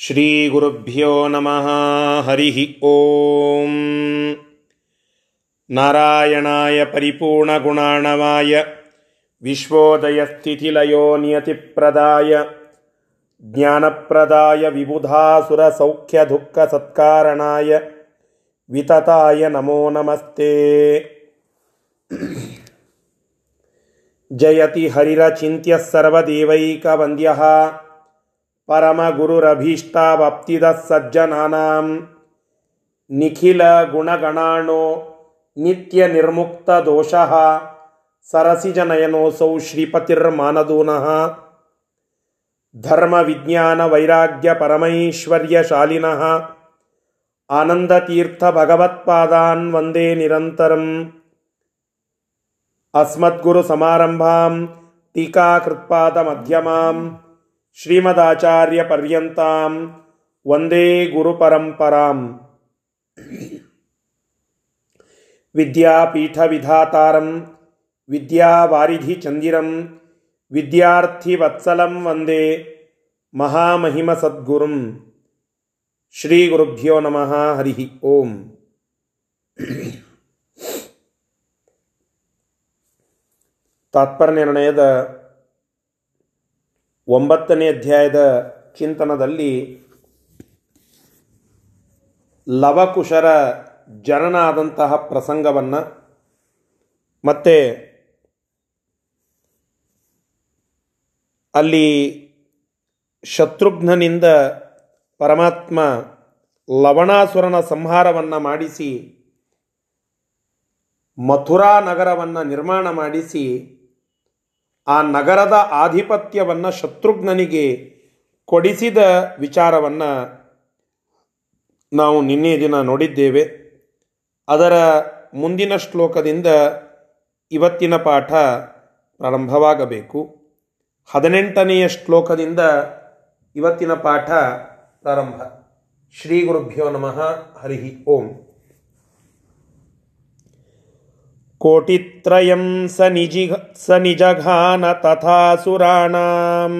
ಶ್ರೀಗುರುಭ್ಯೋ ನಮಃ ಹರಿ ಓಂ ನಾರಾಯಣಾಯ ಪರಿಪೂರ್ಣಗುಣಾಣವಾಯ ವಿಶ್ವೋದಯಸ್ಥಿತಿಲಯೋ ನಿಯತಿಪ್ರದಾಯ ಜ್ಞಾನಪ್ರದಾಯ ವಿಬುಧಾಸುರಸೌಖ್ಯದುಃಖಸತ್ಕಾರಣಾಯ ವಿತತಾಯ ನಮೋ ನಮಸ್ತೆ ಜಯತಿ ಹರಿರಚಿಂತ್ಯಸರ್ವದೇವೈಕವಂದ್ಯ परमगुरुरभीष्टावप्तिदः सज्जनानां निखिलगुणगणाणो नित्यनिर्मुक्तदोषः सरसिजनयनोऽसौ श्रीपतिर्मानदूनः धर्मविज्ञानवैराग्यपरमैश्वर्यशालिनः आनन्दतीर्थभगवत्पादान् वन्दे निरन्तरम् अस्मद्गुरुसमारम्भां टीकाकृत्पादमध्यमाम् ಶ್ರೀಮದಾಚಾರ್ಯಪರ್ಯಂತಾಂ ವಂದೇ ಗುರುಪರಂಪರಾಂ ವಿದ್ಯಾಪೀಠವಿಧಾತಾರಂ ವಿದ್ಯಾವಾರಿಧಿಚಂದಿರಂ ವಿದ್ಯಾರ್ಥಿವತ್ಸಲಂ ವಂದೇ ಮಹಾಮಹಿಮಸದ್ಗುರುಂ ಶ್ರೀಗುರುಭ್ಯೋ ನಮಃ ಹರಿ ಓಂ ತಾತ್ಪರ್ಯನಿರ್ಣಯದ ಒಂಬತ್ತನೇ ಅಧ್ಯಾಯದ ಚಿಂತನದಲ್ಲಿ ಲವಕುಶರ ಜನನ ಆದಂತಹ ಪ್ರಸಂಗವನ್ನು ಮತ್ತು ಅಲ್ಲಿ ಶತ್ರುಘ್ನನಿಂದ ಪರಮಾತ್ಮ ಲವಣಾಸುರನ ಸಂಹಾರವನ್ನು ಮಾಡಿಸಿ ಮಥುರಾ ನಗರವನ್ನು ನಿರ್ಮಾಣ ಮಾಡಿಸಿ ಆ ನಗರದ ಆಧಿಪತ್ಯವನ್ನು ಶತ್ರುಘ್ನನಿಗೆ ಕೊಡಿಸಿದ ವಿಚಾರವನ್ನು ನಾವು ನಿನ್ನೆ ದಿನ ನೋಡಿದ್ದೇವೆ. ಅದರ ಮುಂದಿನ ಶ್ಲೋಕದಿಂದ ಇವತ್ತಿನ ಪಾಠ ಪ್ರಾರಂಭವಾಗಬೇಕು. ಹದಿನೆಂಟನೆಯ ಶ್ಲೋಕದಿಂದ ಇವತ್ತಿನ ಪಾಠ ಪ್ರಾರಂಭ. ಶ್ರೀ ಗುರುಭ್ಯೋ ನಮಃ. ಹರಿ ಓಂ. कोटित्रयं स निजि स निजघान तथासुराणाम्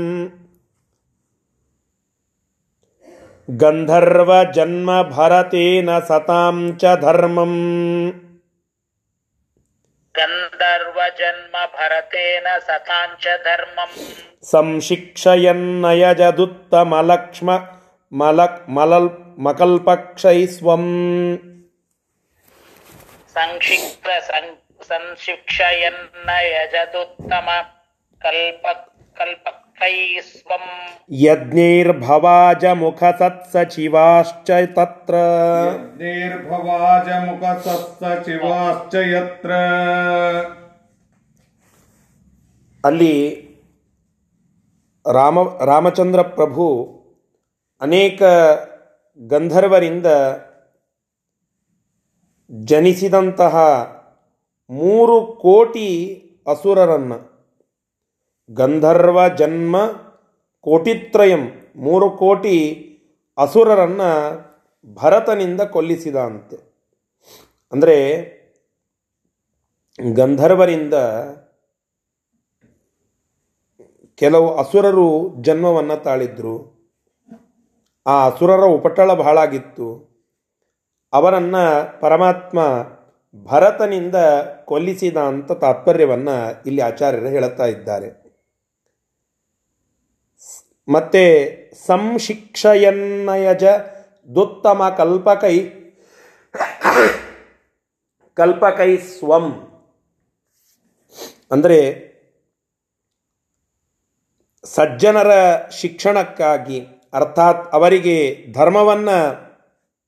गन्धर्वजन्मभरतेन सतां च धर्मम् गन्धर्वजन्मभरतेन सताञ्च धर्मम् संशिक्षयन्नयजदुत्तमलक्ष्म मलक् मलल् ಸಂಶಿಕ್ಷಯನ್ನ ಯಜದುತ್ತಮ ಕಲ್ಪ ಕಲ್ಪಕ್ಕೈಸ್ವಂ ಯಜ್ಞೈರ್ಭವಾಜ ಮುಖ ಸತ್ಸಚಿವಾಶ್ಚ ತತ್ರ ಯಜ್ಞೈರ್ಭವಾಜ ಮುಖ ಸತ್ಸಚಿವಾಶ್ಚ ಯತ್ರ ಅಲ್ಲಿ ರಾಮ ರಾಮಚಂದ್ರ ಪ್ರಭು ಅನೇಕ ಗಂಧರ್ವರಿಂದ ಜನಿಸಿದಂತಹ ಮೂರು ಕೋಟಿ ಅಸುರರನ್ನು. ಗಂಧರ್ವ ಜನ್ಮ ಕೋಟಿತ್ರಯಂ. ಮೂರು ಕೋಟಿ ಅಸುರರನ್ನು ಭರತನಿಂದ ಕೊಲ್ಲಿಸಿದ ಅಂತೆ ಅಂದರೆ ಗಂಧರ್ವರಿಂದ ಕೆಲವು ಅಸುರರು ಜನ್ಮವನ್ನು ತಾಳಿದ್ರು. ಆ ಅಸುರರ ಉಪಟಳ ಬಹಳಾಗಿತ್ತು. ಅವರನ್ನು ಪರಮಾತ್ಮ ಭರತನಿಂದ ಕೊಲ್ಲಿಸಿದ ಅಂತ ತಾತ್ಪರ್ಯವನ್ನು ಇಲ್ಲಿ ಆಚಾರ್ಯರು ಹೇಳುತ್ತಾ ಇದ್ದಾರೆ. ಮತ್ತೆ ಸಂಶಿಕ್ಷಯನ್ನಯಜ ದುತ್ತಮ ಕಲ್ಪಕೈ ಕಲ್ಪಕೈ ಸ್ವಂ. ಅಂದರೆ ಸಜ್ಜನರ ಶಿಕ್ಷಣಕ್ಕಾಗಿ, ಅರ್ಥಾತ್ ಅವರಿಗೆ ಧರ್ಮವನ್ನು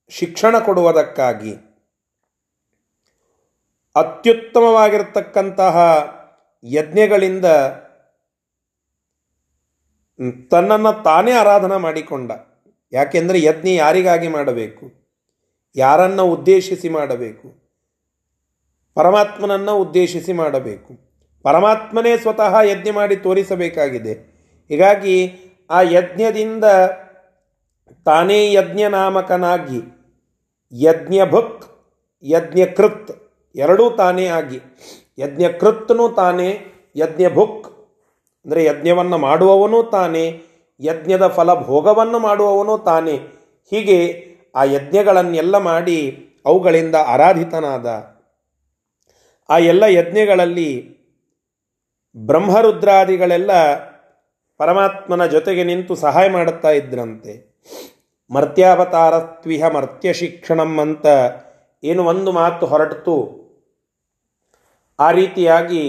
ಶಿಕ್ಷಣ ಕೊಡುವುದಕ್ಕಾಗಿ. ಅತ್ಯುತ್ತಮವಾಗಿರತಕ್ಕಂತಹ ಯಜ್ಞಗಳಿಂದ ತನ್ನನ್ನು ತಾನೇ ಆರಾಧನಾ ಮಾಡಿಕೊಂಡ. ಯಾಕೆಂದರೆ ಯಜ್ಞ ಯಾರಿಗಾಗಿ ಮಾಡಬೇಕು? ಯಾರನ್ನು ಉದ್ದೇಶಿಸಿ ಮಾಡಬೇಕು? ಪರಮಾತ್ಮನನ್ನು ಉದ್ದೇಶಿಸಿ ಮಾಡಬೇಕು. ಪರಮಾತ್ಮನೇ ಸ್ವತಃ ಯಜ್ಞ ಮಾಡಿ ತೋರಿಸಬೇಕಾಗಿದೆ. ಹೀಗಾಗಿ ಆ ಯಜ್ಞದಿಂದ ತಾನೇ ಯಜ್ಞ ನಾಮಕನಾಗಿ ಯಜ್ಞಭುಕ್, ಯಜ್ಞಕೃತ್ ಎರಡೂ ತಾನೇ ಆಗಿ. ಯಜ್ಞಕೃತ್ನು ತಾನೇ ಯಜ್ಞ ಭುಕ್ ಅಂದರೆ ಯಜ್ಞವನ್ನು ಮಾಡುವವನೂ ತಾನೇ, ಯಜ್ಞದ ಫಲ ಭೋಗವನ್ನು ಮಾಡುವವನು ತಾನೇ. ಹೀಗೆ ಆ ಯಜ್ಞಗಳನ್ನೆಲ್ಲ ಮಾಡಿ ಅವುಗಳಿಂದ ಆರಾಧಿತನಾದ. ಆ ಎಲ್ಲ ಯಜ್ಞಗಳಲ್ಲಿ ಬ್ರಹ್ಮರುದ್ರಾದಿಗಳೆಲ್ಲ ಪರಮಾತ್ಮನ ಜೊತೆಗೆ ನಿಂತು ಸಹಾಯ ಮಾಡುತ್ತಾ ಇದ್ರಂತೆ. ಮರ್ತ್ಯಾವತಾರತ್ವಿಹ ಮರ್ತ್ಯ ಶಿಕ್ಷಣಂ ಅಂತ ಏನು ಒಂದು ಮಾತು ಹೊರಟಿತು. ಆ ರೀತಿಯಾಗಿ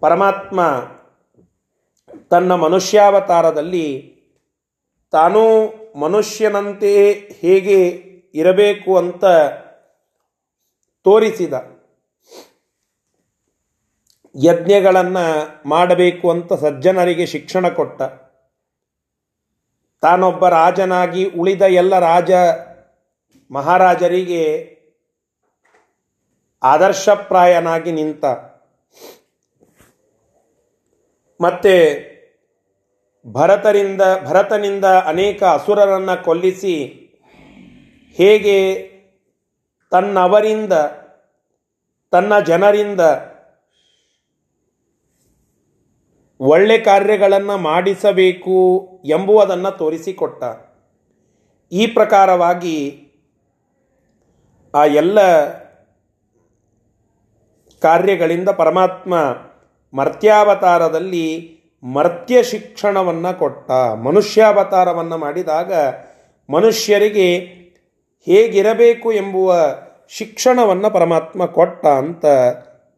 ಪರಮಾತ್ಮ ತನ್ನ ಮನುಷ್ಯಾವತಾರದಲ್ಲಿ ತಾನೂ ಮನುಷ್ಯನಂತೆ ಹೇಗೆ ಇರಬೇಕು ಅಂತ ತೋರಿಸಿದ. ಯಜ್ಞಗಳನ್ನು ಮಾಡಬೇಕು ಅಂತ ಸಜ್ಜನರಿಗೆ ಶಿಕ್ಷಣ ಕೊಟ್ಟ. ತಾನೊಬ್ಬ ರಾಜನಾಗಿ ಉಳಿದ ಎಲ್ಲ ರಾಜ ಮಹಾರಾಜರಿಗೆ ಆದರ್ಶಪ್ರಾಯನಾಗಿ ನಿಂತ. ಮತ್ತೆ ಭರತರಿಂದ, ಭರತನಿಂದ ಅನೇಕ ಅಸುರರನ್ನು ಕೊಲ್ಲಿಸಿ ಹೇಗೆ ತನ್ನವರಿಂದ, ತನ್ನ ಜನರಿಂದ ಒಳ್ಳೆ ಕಾರ್ಯಗಳನ್ನು ಮಾಡಿಸಬೇಕು ಎಂಬುವುದನ್ನು ತೋರಿಸಿಕೊಟ್ಟ. ಈ ಪ್ರಕಾರವಾಗಿ ಆ ಎಲ್ಲ ಕಾರ್ಯಗಳಿಂದ ಪರಮಾತ್ಮ ಮರ್ತ್ಯಾವತಾರದಲ್ಲಿ ಮರ್ತ್ಯ ಶಿಕ್ಷಣವನ್ನು ಕೊಟ್ಟ, ಮನುಷ್ಯಾವತಾರವನ್ನು ಮಾಡಿದಾಗ ಮನುಷ್ಯರಿಗೆ ಹೇಗಿರಬೇಕು ಎಂಬುವ ಶಿಕ್ಷಣವನ್ನು ಪರಮಾತ್ಮ ಕೊಟ್ಟ ಅಂತ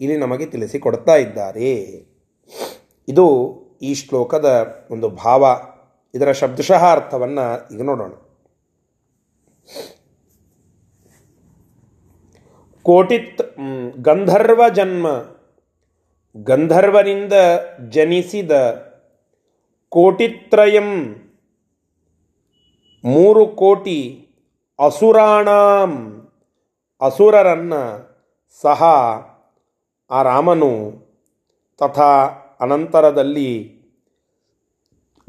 ಇಲ್ಲಿ ನಮಗೆ ತಿಳಿಸಿಕೊಡ್ತಾ ಇದ್ದಾರೆ. ಇದು ಈ ಶ್ಲೋಕದ ಒಂದು ಭಾವ. ಇದರ ಶಬ್ದಶಃ ಅರ್ಥವನ್ನು ಈಗ ನೋಡೋಣ. ಕೋಟಿತ್ ಗಂಧರ್ವ ಜನ್ಮ. ಗಂಧರ್ವನಿಂದ ಜನಿಸಿದ ಕೋಟಿತ್ರಯಂ. ಮೂರು ಕೋಟಿ ಅಸುರಾಣಾಂ. ಅಸುರರನ್ನು ಸಹ ಆ ರಾಮನು ತಥಾ ಅನಂತರದಲ್ಲಿ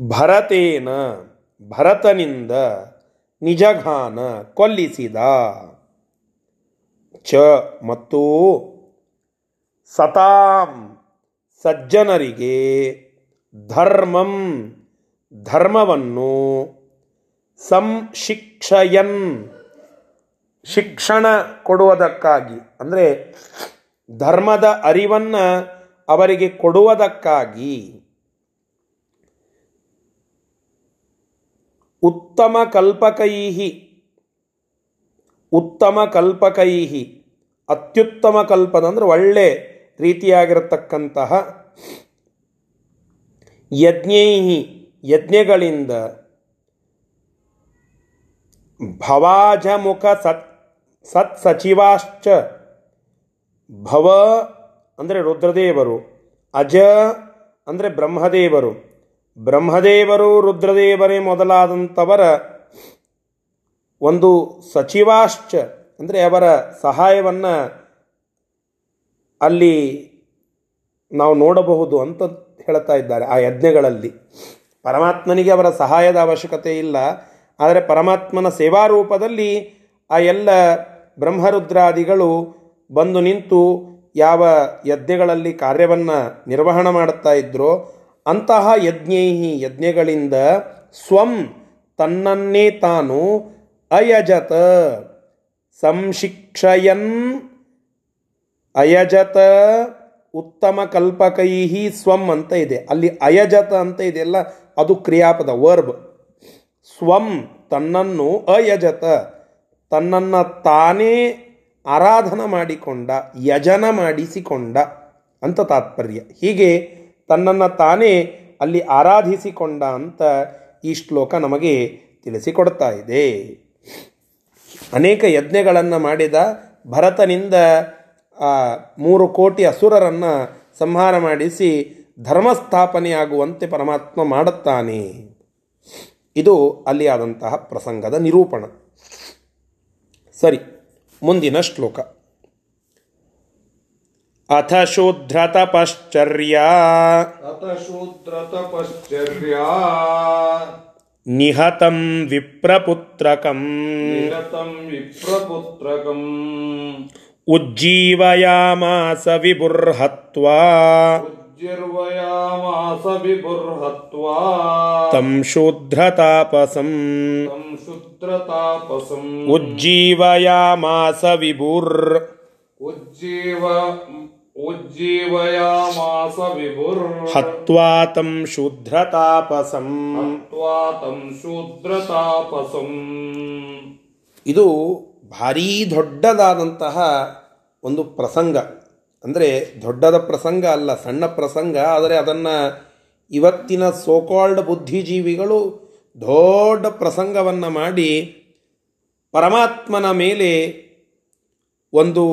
ಭರತೇನ ಭರತನಿಂದ ನಿಜಘಾನ ಕೊಲ್ಲಿಸಿದ. ಚ ಮತ್ತು ಸತಾಂ ಸಜ್ಜನರಿಗೆ ಧರ್ಮಂ ಧರ್ಮವನ್ನು ಸಂಶಿಕ್ಷಯನ್ ಶಿಕ್ಷಣ ಕೊಡುವುದಕ್ಕಾಗಿ, ಅಂದರೆ ಧರ್ಮದ ಅರಿವನ್ನು ಅವರಿಗೆ ಕೊಡುವುದಕ್ಕಾಗಿ ಉತ್ತಮ ಕಲ್ಪಕೈಹಿ ಉತ್ತಮ ಕಲ್ಪಕೈಹಿ, ಅತ್ಯುತ್ತಮ ಕಲ್ಪದ ಅಂದರೆ ಒಳ್ಳೆ ರೀತಿಯಾಗಿರತಕ್ಕಂತಹ ಯಜ್ಞೈಹಿ, ಯಜ್ಞಗಳಿಂದ ಭವಾಜಮುಖ ಸತ್ ಸತ್ ಸಚಿವಾಶ್ಚ ಭವ ಅಂದರೆ ರುದ್ರದೇವರು, ಅಜ ಅಂದರೆ ಬ್ರಹ್ಮದೇವರು. ಬ್ರಹ್ಮದೇವರು ರುದ್ರದೇವರೇ ಮೊದಲಾದಂಥವರ ಒಂದು ಸಚಿವಾಶ್ಚ ಅಂದರೆ ಅವರ ಸಹಾಯವನ್ನು ಅಲ್ಲಿ ನಾವು ನೋಡಬಹುದು ಅಂತ ಹೇಳ್ತಾ ಇದ್ದಾರೆ ಆ ಯಜ್ಞಗಳಲ್ಲಿ. ಪರಮಾತ್ಮನಿಗೆ ಅವರ ಸಹಾಯದ ಅವಶ್ಯಕತೆ ಇಲ್ಲ. ಆದರೆ ಪರಮಾತ್ಮನ ಸೇವಾರೂಪದಲ್ಲಿ ಆ ಎಲ್ಲ ಬ್ರಹ್ಮರುದ್ರಾದಿಗಳು ಬಂದು ನಿಂತು ಯಾವ ಯಜ್ಞಗಳಲ್ಲಿ ಕಾರ್ಯವನ್ನು ನಿರ್ವಹಣೆ ಮಾಡುತ್ತಾ ಇದ್ರೋ ಅಂತಹ ಯಜ್ಞೈ ಯಜ್ಞಗಳಿಂದ ಸ್ವಂ ತನ್ನನ್ನೇ ತಾನು ಅಯಜತ ಸಂಶಿಕ್ಷಯನ್ ಅಯಜತ ಉತ್ತಮ ಕಲ್ಪಕೈಹಿ ಸ್ವಂ ಅಂತ ಇದೆ. ಅಲ್ಲಿ ಅಯಜತ ಅಂತ ಇದೆಯಲ್ಲ ಅದು ಕ್ರಿಯಾಪದ ವರ್ಬ್ ಸ್ವಂ ತನ್ನನ್ನು ಅಯಜತ, ತನ್ನನ್ನು ತಾನೇ ಆರಾಧನ ಮಾಡಿಕೊಂಡ, ಯಜನ ಮಾಡಿಸಿಕೊಂಡ ಅಂತ ತಾತ್ಪರ್ಯ. ಹೀಗೆ ತನ್ನನ್ನು ತಾನೇ ಅಲ್ಲಿ ಆರಾಧಿಸಿಕೊಂಡ ಅಂತ ಈ ಶ್ಲೋಕ ನಮಗೆ ತಿಳಿಸಿಕೊಡ್ತಾ ಇದೆ. ಅನೇಕ ಯಜ್ಞಗಳನ್ನು ಮಾಡಿದ ಭರತನಿಂದ, ಆ, ಮೂರು ಕೋಟಿ ಅಸುರರನ್ನು ಸಂಹಾರ ಮಾಡಿಸಿ ಧರ್ಮಸ್ಥಾಪನೆಯಾಗುವಂತೆ ಪರಮಾತ್ಮ ಮಾಡುತ್ತಾನೆ. ಇದು ಅಲ್ಲಿ ಆದಂತಹ ಪ್ರಸಂಗದ ನಿರೂಪಣ. ಸರಿ, ಮುಂದಿನ ಶ್ಲೋಕ. ಅಥ ಶೂದ್ರತಪಶ್ಚರ್ಯ. ಅಥ ಶೂದ್ರ ತಪಶ್ಚರ್ಯಾ ನಿಹತಂ ವಿಪ್ರಪುತ್ರಕಂ ನಿರತಂ ವಿಪ್ರಪುತ್ರಕಂ ಉಜ್ಜೀವಯಾಮಾಸ ವಿಬುರ್ಹತ್ವಾ ಉಜ್ಜಿರ್ವಯಾಮಾಸ ವಿಭುರ್ಹತ್ವಾ तं शूद्रतापसं तं ಶುದ್ರತಾಪಸಂ उज्जीवयामास विभुर् ಉಜ್ಜೀವ ಉಜ್ಜೀವಯಾಮಾಸ ವಿಭುರ್ हत्वा तं शूद्रतापसं ಹತ್ವಾ तं ಶೂದ್ರತಾಪಸಂ ಇದು ಭಾರೀ ದೊಡ್ಡದಾದಂತಹ ಒಂದು ಪ್ರಸಂಗ ಅಂದರೆ ದೊಡ್ಡದ ಪ್ರಸಂಗ ಅಲ್ಲ ಸಣ್ಣ ಪ್ರಸಂಗ ಆದರೆ ಅದನ್ನು ಇವತ್ತಿನ ಸೋಕಾಲ್ಡ್ ಬುದ್ಧಿಜೀವಿಗಳು ದೊಡ್ಡ ಪ್ರಸಂಗವನ್ನು ಮಾಡಿ ಪರಮಾತ್ಮನ ಮೇಲೆ ಒಂದು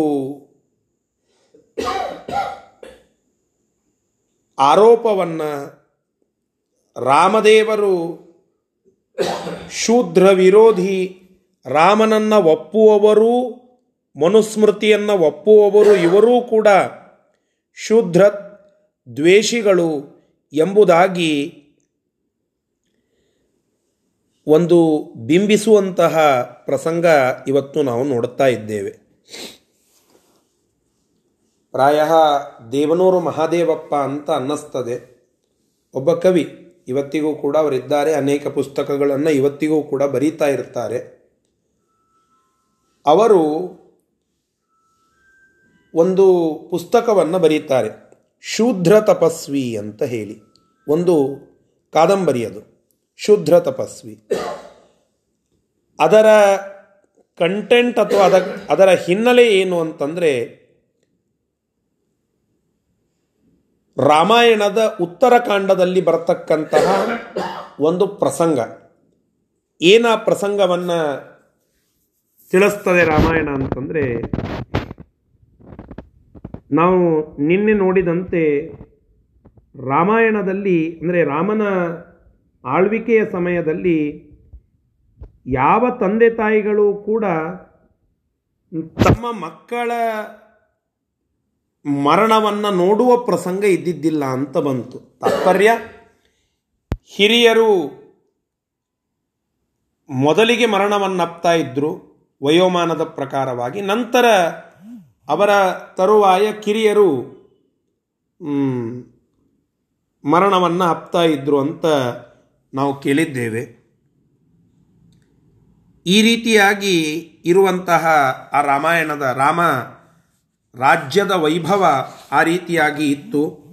ಆರೋಪವನ್ನು ರಾಮದೇವರು ಶೂದ್ರ ವಿರೋಧಿ ರಾಮನನ್ನು ಒಪ್ಪುವವರು, ಮನುಸ್ಮೃತಿಯನ್ನು ಒಪ್ಪುವವರು, ಇವರೂ ಕೂಡ ಶೂದ್ರ ದ್ವೇಷಿಗಳು ಎಂಬುದಾಗಿ ಒಂದು ಬಿಂಬಿಸುವಂತಹ ಪ್ರಸಂಗ ಇವತ್ತು ನಾವು ನೋಡುತ್ತಾ ಇದ್ದೇವೆ. ಪ್ರಾಯ ದೇವನೂರು ಮಹಾದೇವಪ್ಪ ಅಂತ ಅನ್ನಿಸ್ತದೆ. ಒಬ್ಬ ಕವಿ ಇವತ್ತಿಗೂ ಕೂಡ ಅವರಿದ್ದಾರೆ. ಅನೇಕ ಪುಸ್ತಕಗಳನ್ನು ಇವತ್ತಿಗೂ ಕೂಡ ಬರೀತಾ ಇರ್ತಾರೆ. ಅವರು ಒಂದು ಪುಸ್ತಕವನ್ನು ಬರೀತಾರೆ. ಶೂದ್ರ ತಪಸ್ವಿ ಅಂತ ಹೇಳಿ. ಒಂದು ಕಾದಂಬರಿ ಅದು. ಶೂದ್ರ ತಪಸ್ವಿ. ಅದರ ಕಂಟೆಂಟ್ ಅಥವಾ ಅದ ಅದರ ಹಿನ್ನೆಲೆ ಏನು ಅಂತಂದರೆ ರಾಮಾಯಣದ ಉತ್ತರಕಾಂಡದಲ್ಲಿ ಬರತಕ್ಕಂತಹ ಒಂದು ಪ್ರಸಂಗ. ಏನ ಪ್ರಸಂಗವನ್ನು ತಿಳಿಸ್ತದೆ ರಾಮಾಯಣ ಅಂತಂದರೆ, ನಾವು ನಿನ್ನೆ ನೋಡಿದಂತೆ ರಾಮಾಯಣದಲ್ಲಿ, ಅಂದರೆ ರಾಮನ ಆಳ್ವಿಕೆಯ ಸಮಯದಲ್ಲಿ ಯಾವ ತಂದೆ ತಾಯಿಗಳು ಕೂಡ ತಮ್ಮ ಮಕ್ಕಳ ಮರಣವನ್ನು ನೋಡುವ ಪ್ರಸಂಗ ಇದ್ದಿದ್ದಿಲ್ಲ ಅಂತ ಬಂತು. ತಾತ್ಪರ್ಯ? ಹಿರಿಯರು ಮೊದಲಿಗೆ ಮರಣವನ್ನಪ್ತಾ ಇದ್ದರು ವಯೋಮಾನದ ಪ್ರಕಾರವಾಗಿ. ನಂತರ ಅವರ ತರುವಾಯ ಕಿರಿಯರು ಮರಣವನ್ನು ಅಪ್ತಾ ಇದ್ರು ಅಂತ ನಾವು ಕೇಳಿದ್ದೇವೆ. ಈ ರೀತಿಯಾಗಿ ಇರುವಂತಹ ಆ ರಾಮಾಯಣದ ರಾಮ ರಾಜ್ಯದ ವೈಭವ ಆ ರೀತಿಯಾಗಿ ಇತ್ತು.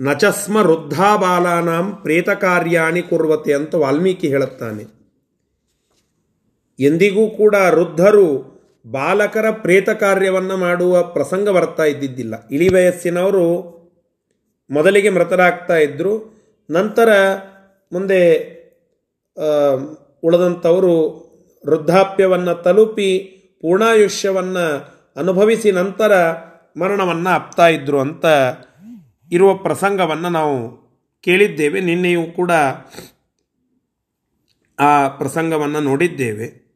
ನಚಸ್ಮ ವೃದ್ಧಾಬಾಲಾನಾಂ ಪ್ರೇತ ಕಾರ್ಯಾಣಿ ಕುರ್ವತೆ ಅಂತ ವಾಲ್ಮೀಕಿ ಹೇಳುತ್ತಾನೆ. ಎಂದಿಗೂ ಕೂಡ ವೃದ್ಧರು ಬಾಲಕರ ಪ್ರೇತ ಕಾರ್ಯವನ್ನು ಮಾಡುವ ಪ್ರಸಂಗ ಬರ್ತಾ ಇದ್ದಿದ್ದಿಲ್ಲ. ಇಳಿ ವಯಸ್ಸಿನವರು ಮೊದಲಿಗೆ ಮೃತರಾಗ್ತಾ ಇದ್ದರು ನಂತರ ಮುಂದೆ ಉಳಿದಂಥವರು ವೃದ್ಧಾಪ್ಯವನ್ನು ತಲುಪಿ ಪೂರ್ಣಾಯುಷ್ಯವನ್ನು ಅನುಭವಿಸಿ ನಂತರ ಮರಣವನ್ನು ಅಪ್ತಾ ಇದ್ದರು ಅಂತ ಇರುವ ಪ್ರಸಂಗವನ್ನು ನಾವು ಕೇಳಿದ್ದೇವೆ. ನಿನ್ನೆಯೂ ಕೂಡ ಆ ಪ್ರಸಂಗವನ್ನು ನೋಡಿದ್ದೇವೆ.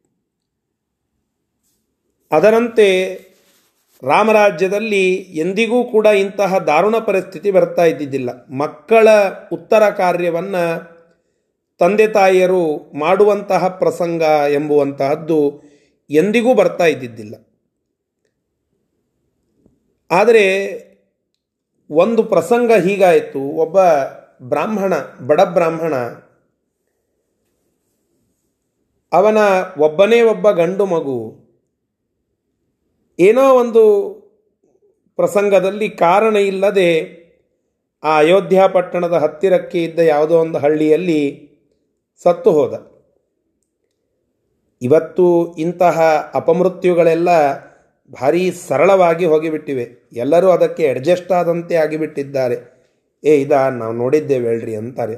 ಅದರಂತೆ ರಾಮರಾಜ್ಯದಲ್ಲಿ ಎಂದಿಗೂ ಕೂಡ ಇಂತಹ ದಾರುಣ ಪರಿಸ್ಥಿತಿ ಬರ್ತಾ ಇದ್ದಿದ್ದಿಲ್ಲ. ಮಕ್ಕಳ ಉತ್ತರ ಕಾರ್ಯವನ್ನು ತಂದೆ ತಾಯಿಯರು ಮಾಡುವಂತಹ ಪ್ರಸಂಗ ಎಂಬುವಂತಹದ್ದು ಎಂದಿಗೂ ಬರ್ತಾ ಇದ್ದಿದ್ದಿಲ್ಲ. ಆದರೆ ಒಂದು ಪ್ರಸಂಗ ಹೀಗಾಯಿತು. ಒಬ್ಬ ಬ್ರಾಹ್ಮಣ, ಬಡ ಬ್ರಾಹ್ಮಣ, ಅವನ ಒಬ್ಬನೇ ಒಬ್ಬ ಗಂಡು ಮಗು ಏನೋ ಒಂದು ಪ್ರಸಂಗದಲ್ಲಿ ಕಾರಣ ಇಲ್ಲದೆ ಆ ಅಯೋಧ್ಯ ಪಟ್ಟಣದ ಹತ್ತಿರಕ್ಕೆ ಇದ್ದ ಯಾವುದೋ ಒಂದು ಹಳ್ಳಿಯಲ್ಲಿ ಸತ್ತು ಹೋದ. ಇವತ್ತು ಇಂತಹ ಅಪಮೃತ್ಯುಗಳೆಲ್ಲ ಭಾರೀ ಸರಳವಾಗಿ ಹೋಗಿಬಿಟ್ಟಿವೆ. ಎಲ್ಲರೂ ಅದಕ್ಕೆ ಅಡ್ಜಸ್ಟ್ ಆದಂತೆ ಆಗಿಬಿಟ್ಟಿದ್ದಾರೆ. ಏ, ಇದ ನಾವು ನೋಡಿದ್ದೇವೆ ಹೇಳ್ರಿ ಅಂತಾರೆ.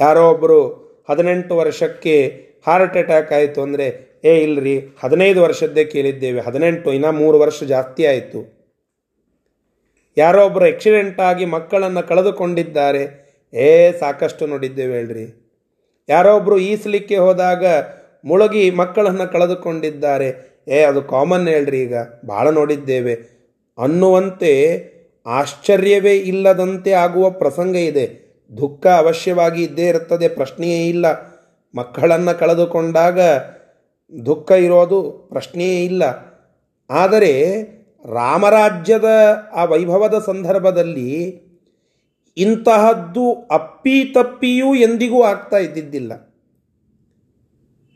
ಯಾರೋ ಒಬ್ಬರು ಹದಿನೆಂಟು ವರ್ಷಕ್ಕೆ ಹಾರ್ಟ್ ಅಟ್ಯಾಕ್ ಆಯಿತು ಅಂದರೆ, ಏ ಇಲ್ಲರಿ ಹದಿನೈದು ವರ್ಷದ್ದೇ ಕೇಳಿದ್ದೇವೆ, ಹದಿನೆಂಟು, ಇನ್ನೂ ಮೂರು ವರ್ಷ ಜಾಸ್ತಿ ಆಯಿತು. ಯಾರೋ ಒಬ್ಬರು ಆಕ್ಸಿಡೆಂಟ್ ಆಗಿ ಮಕ್ಕಳನ್ನು ಕಳೆದುಕೊಂಡಿದ್ದಾರೆ. ಏ, ಸಾಕಷ್ಟು ನೋಡಿದ್ದೇವೆ ಹೇಳ್ರಿ. ಯಾರೋ ಒಬ್ಬರು ಈಸಲಿಕ್ಕೆ ಹೋದಾಗ ಮುಳುಗಿ ಮಕ್ಕಳನ್ನು ಕಳೆದುಕೊಂಡಿದ್ದಾರೆ. ಏ, ಅದು ಕಾಮನ್ ಹೇಳ್ರಿ ಈಗ. ಭಾಳ ನೋಡಿದ್ದೇವೆ. ಅನ್ನುವಂತೆ ಆಶ್ಚರ್ಯವೇ ಇಲ್ಲದಂತೆ ಆಗುವ ಪ್ರಸಂಗ ಇದೆ. ದುಃಖ ಅವಶ್ಯವಾಗಿ ಇದ್ದೇ ಇರುತ್ತದೆ, ಪ್ರಶ್ನೆಯೇ ಇಲ್ಲ. ಮಕ್ಕಳನ್ನು ಕಳೆದುಕೊಂಡಾಗ ದುಃಖ ಇರೋದು ಪ್ರಶ್ನೆಯೇ ಇಲ್ಲ. ಆದರೆ ರಾಮರಾಜ್ಯದ ಆ ವೈಭವದ ಸಂದರ್ಭದಲ್ಲಿ ಇಂತಹದ್ದು ಅಪ್ಪಿ ತಪ್ಪಿಯೂ ಎಂದಿಗೂ ಆಗ್ತಾ ಇದ್ದಿದ್ದಿಲ್ಲ.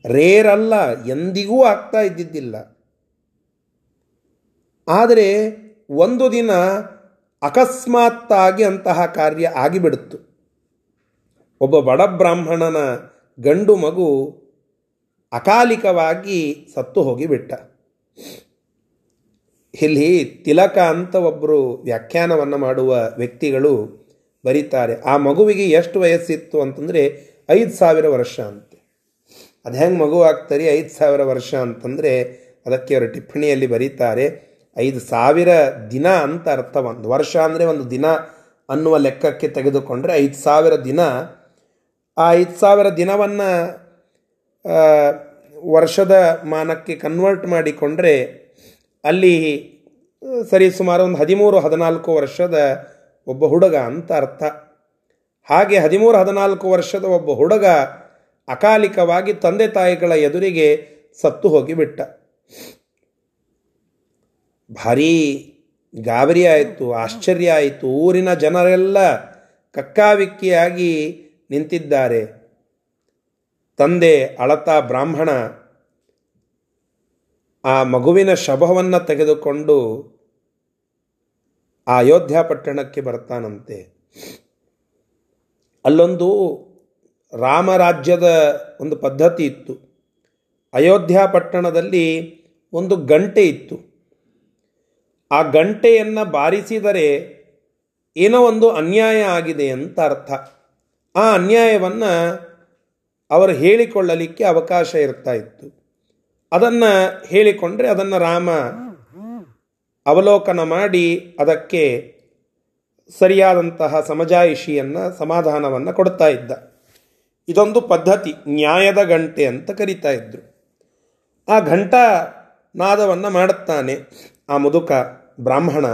ರೇರಲ್ಲ, ಎಂದಿಗೂ ಆಗ್ತಾ ಇದ್ದಿದ್ದಿಲ್ಲ. ಆದರೆ ಒಂದು ದಿನ ಅಕಸ್ಮಾತ್ತಾಗಿ ಅಂತಹ ಕಾರ್ಯ ಆಗಿಬಿಡುತ್ತು. ಒಬ್ಬ ಬಡ ಬ್ರಾಹ್ಮಣನ ಗಂಡು ಮಗು ಅಕಾಲಿಕವಾಗಿ ಸತ್ತು ಹೋಗಿಬಿಟ್ಟ. ಇಲ್ಲಿ ತಿಲಕ ಅಂತ ಒಬ್ಬರು ವ್ಯಾಖ್ಯಾನವನ್ನು ಮಾಡುವ ವ್ಯಕ್ತಿಗಳು ಬರೀತಾರೆ, ಆ ಮಗುವಿಗೆ ಎಷ್ಟು ವಯಸ್ಸಿತ್ತು? ಅಂತಂದರೆ ಐದು ಸಾವಿರ ವರ್ಷ ಅದು ಹೆಂಗೆ ಮಗು ಆಗ್ತಾರೆ ಐದು ಸಾವಿರ ವರ್ಷ ಅಂತಂದರೆ ಅದಕ್ಕೆ ಅವರು ಟಿಪ್ಪಣಿಯಲ್ಲಿ ಬರೀತಾರೆ, ಐದು ಸಾವಿರ ದಿನ ಅಂತ ಅರ್ಥ. ಒಂದು ವರ್ಷ ಅಂದರೆ ಒಂದು ದಿನ ಅನ್ನುವ ಲೆಕ್ಕಕ್ಕೆ ತೆಗೆದುಕೊಂಡ್ರೆ ಐದು ಸಾವಿರ ದಿನ. ಆ ಐದು ಸಾವಿರ ದಿನವನ್ನು ವರ್ಷದ ಮಾನಕ್ಕೆ ಕನ್ವರ್ಟ್ ಮಾಡಿಕೊಂಡ್ರೆ ಅಲ್ಲಿ, ಸರಿ, ಸುಮಾರು ಒಂದು ಹದಿಮೂರು, ಹದಿನಾಲ್ಕು ವರ್ಷದ ಒಬ್ಬ ಹುಡುಗ ಅಂತ ಅರ್ಥ. ಹಾಗೆ ಹದಿಮೂರು, ಹದಿನಾಲ್ಕು ವರ್ಷದ ಒಬ್ಬ ಹುಡುಗ ಅಕಾಲಿಕವಾಗಿ ತಂದೆ ತಾಯಿಗಳ ಎದುರಿಗೆ ಸತ್ತು ಹೋಗಿಬಿಟ್ಟ. ಭಾರೀ ಗಾಬರಿ ಆಯಿತು, ಆಶ್ಚರ್ಯ ಆಯಿತು. ಊರಿನ ಜನರೆಲ್ಲ ಕಕ್ಕಾವಿಕ್ಕಿಯಾಗಿ ನಿಂತಿದ್ದಾರೆ. ತಂದೆ ಅಳತಾ ಬ್ರಾಹ್ಮಣ ಆ ಮಗುವಿನ ಶವವನ್ನು ತೆಗೆದುಕೊಂಡು ಆ ಅಯೋಧ್ಯ ಪಟ್ಟಣಕ್ಕೆ ಬರ್ತಾನಂತೆ. ಅಲ್ಲೊಂದು ರಾಮರಾಜ್ಯದ ಒಂದು ಪದ್ಧತಿ ಇತ್ತು. ಅಯೋಧ್ಯ ಪಟ್ಟಣದಲ್ಲಿ ಒಂದು ಗಂಟೆ ಇತ್ತು. ಆ ಗಂಟೆಯನ್ನು ಬಾರಿಸಿದರೆ ಏನೋ ಒಂದು ಅನ್ಯಾಯ ಆಗಿದೆ ಅಂತ ಅರ್ಥ. ಆ ಅನ್ಯಾಯವನ್ನು ಅವರು ಹೇಳಿಕೊಳ್ಳಲಿಕ್ಕೆ ಅವಕಾಶ ಇರ್ತಾ ಇತ್ತು. ಅದನ್ನು ಹೇಳಿಕೊಂಡ್ರೆ ಅದನ್ನು ರಾಮ ಅವಲೋಕನ ಮಾಡಿ ಅದಕ್ಕೆ ಸರಿಯಾದಂತಹ ಸಮಜಾಯಿಷಿಯನ್ನು ಸಮಾಧಾನವನ್ನು ಕೊಡ್ತಾ ಇದ್ದ. ಇದೊಂದು ಪದ್ಧತಿ, ನ್ಯಾಯದ ಗಂಟೆ ಅಂತ ಕರಿತಾ ಇದ್ದರು ಆ ಘಂಟಾ ನಾದವನ್ನು ಮಾಡುತ್ತಾನೆ ಆ ಮುದುಕ ಬ್ರಾಹ್ಮಣ.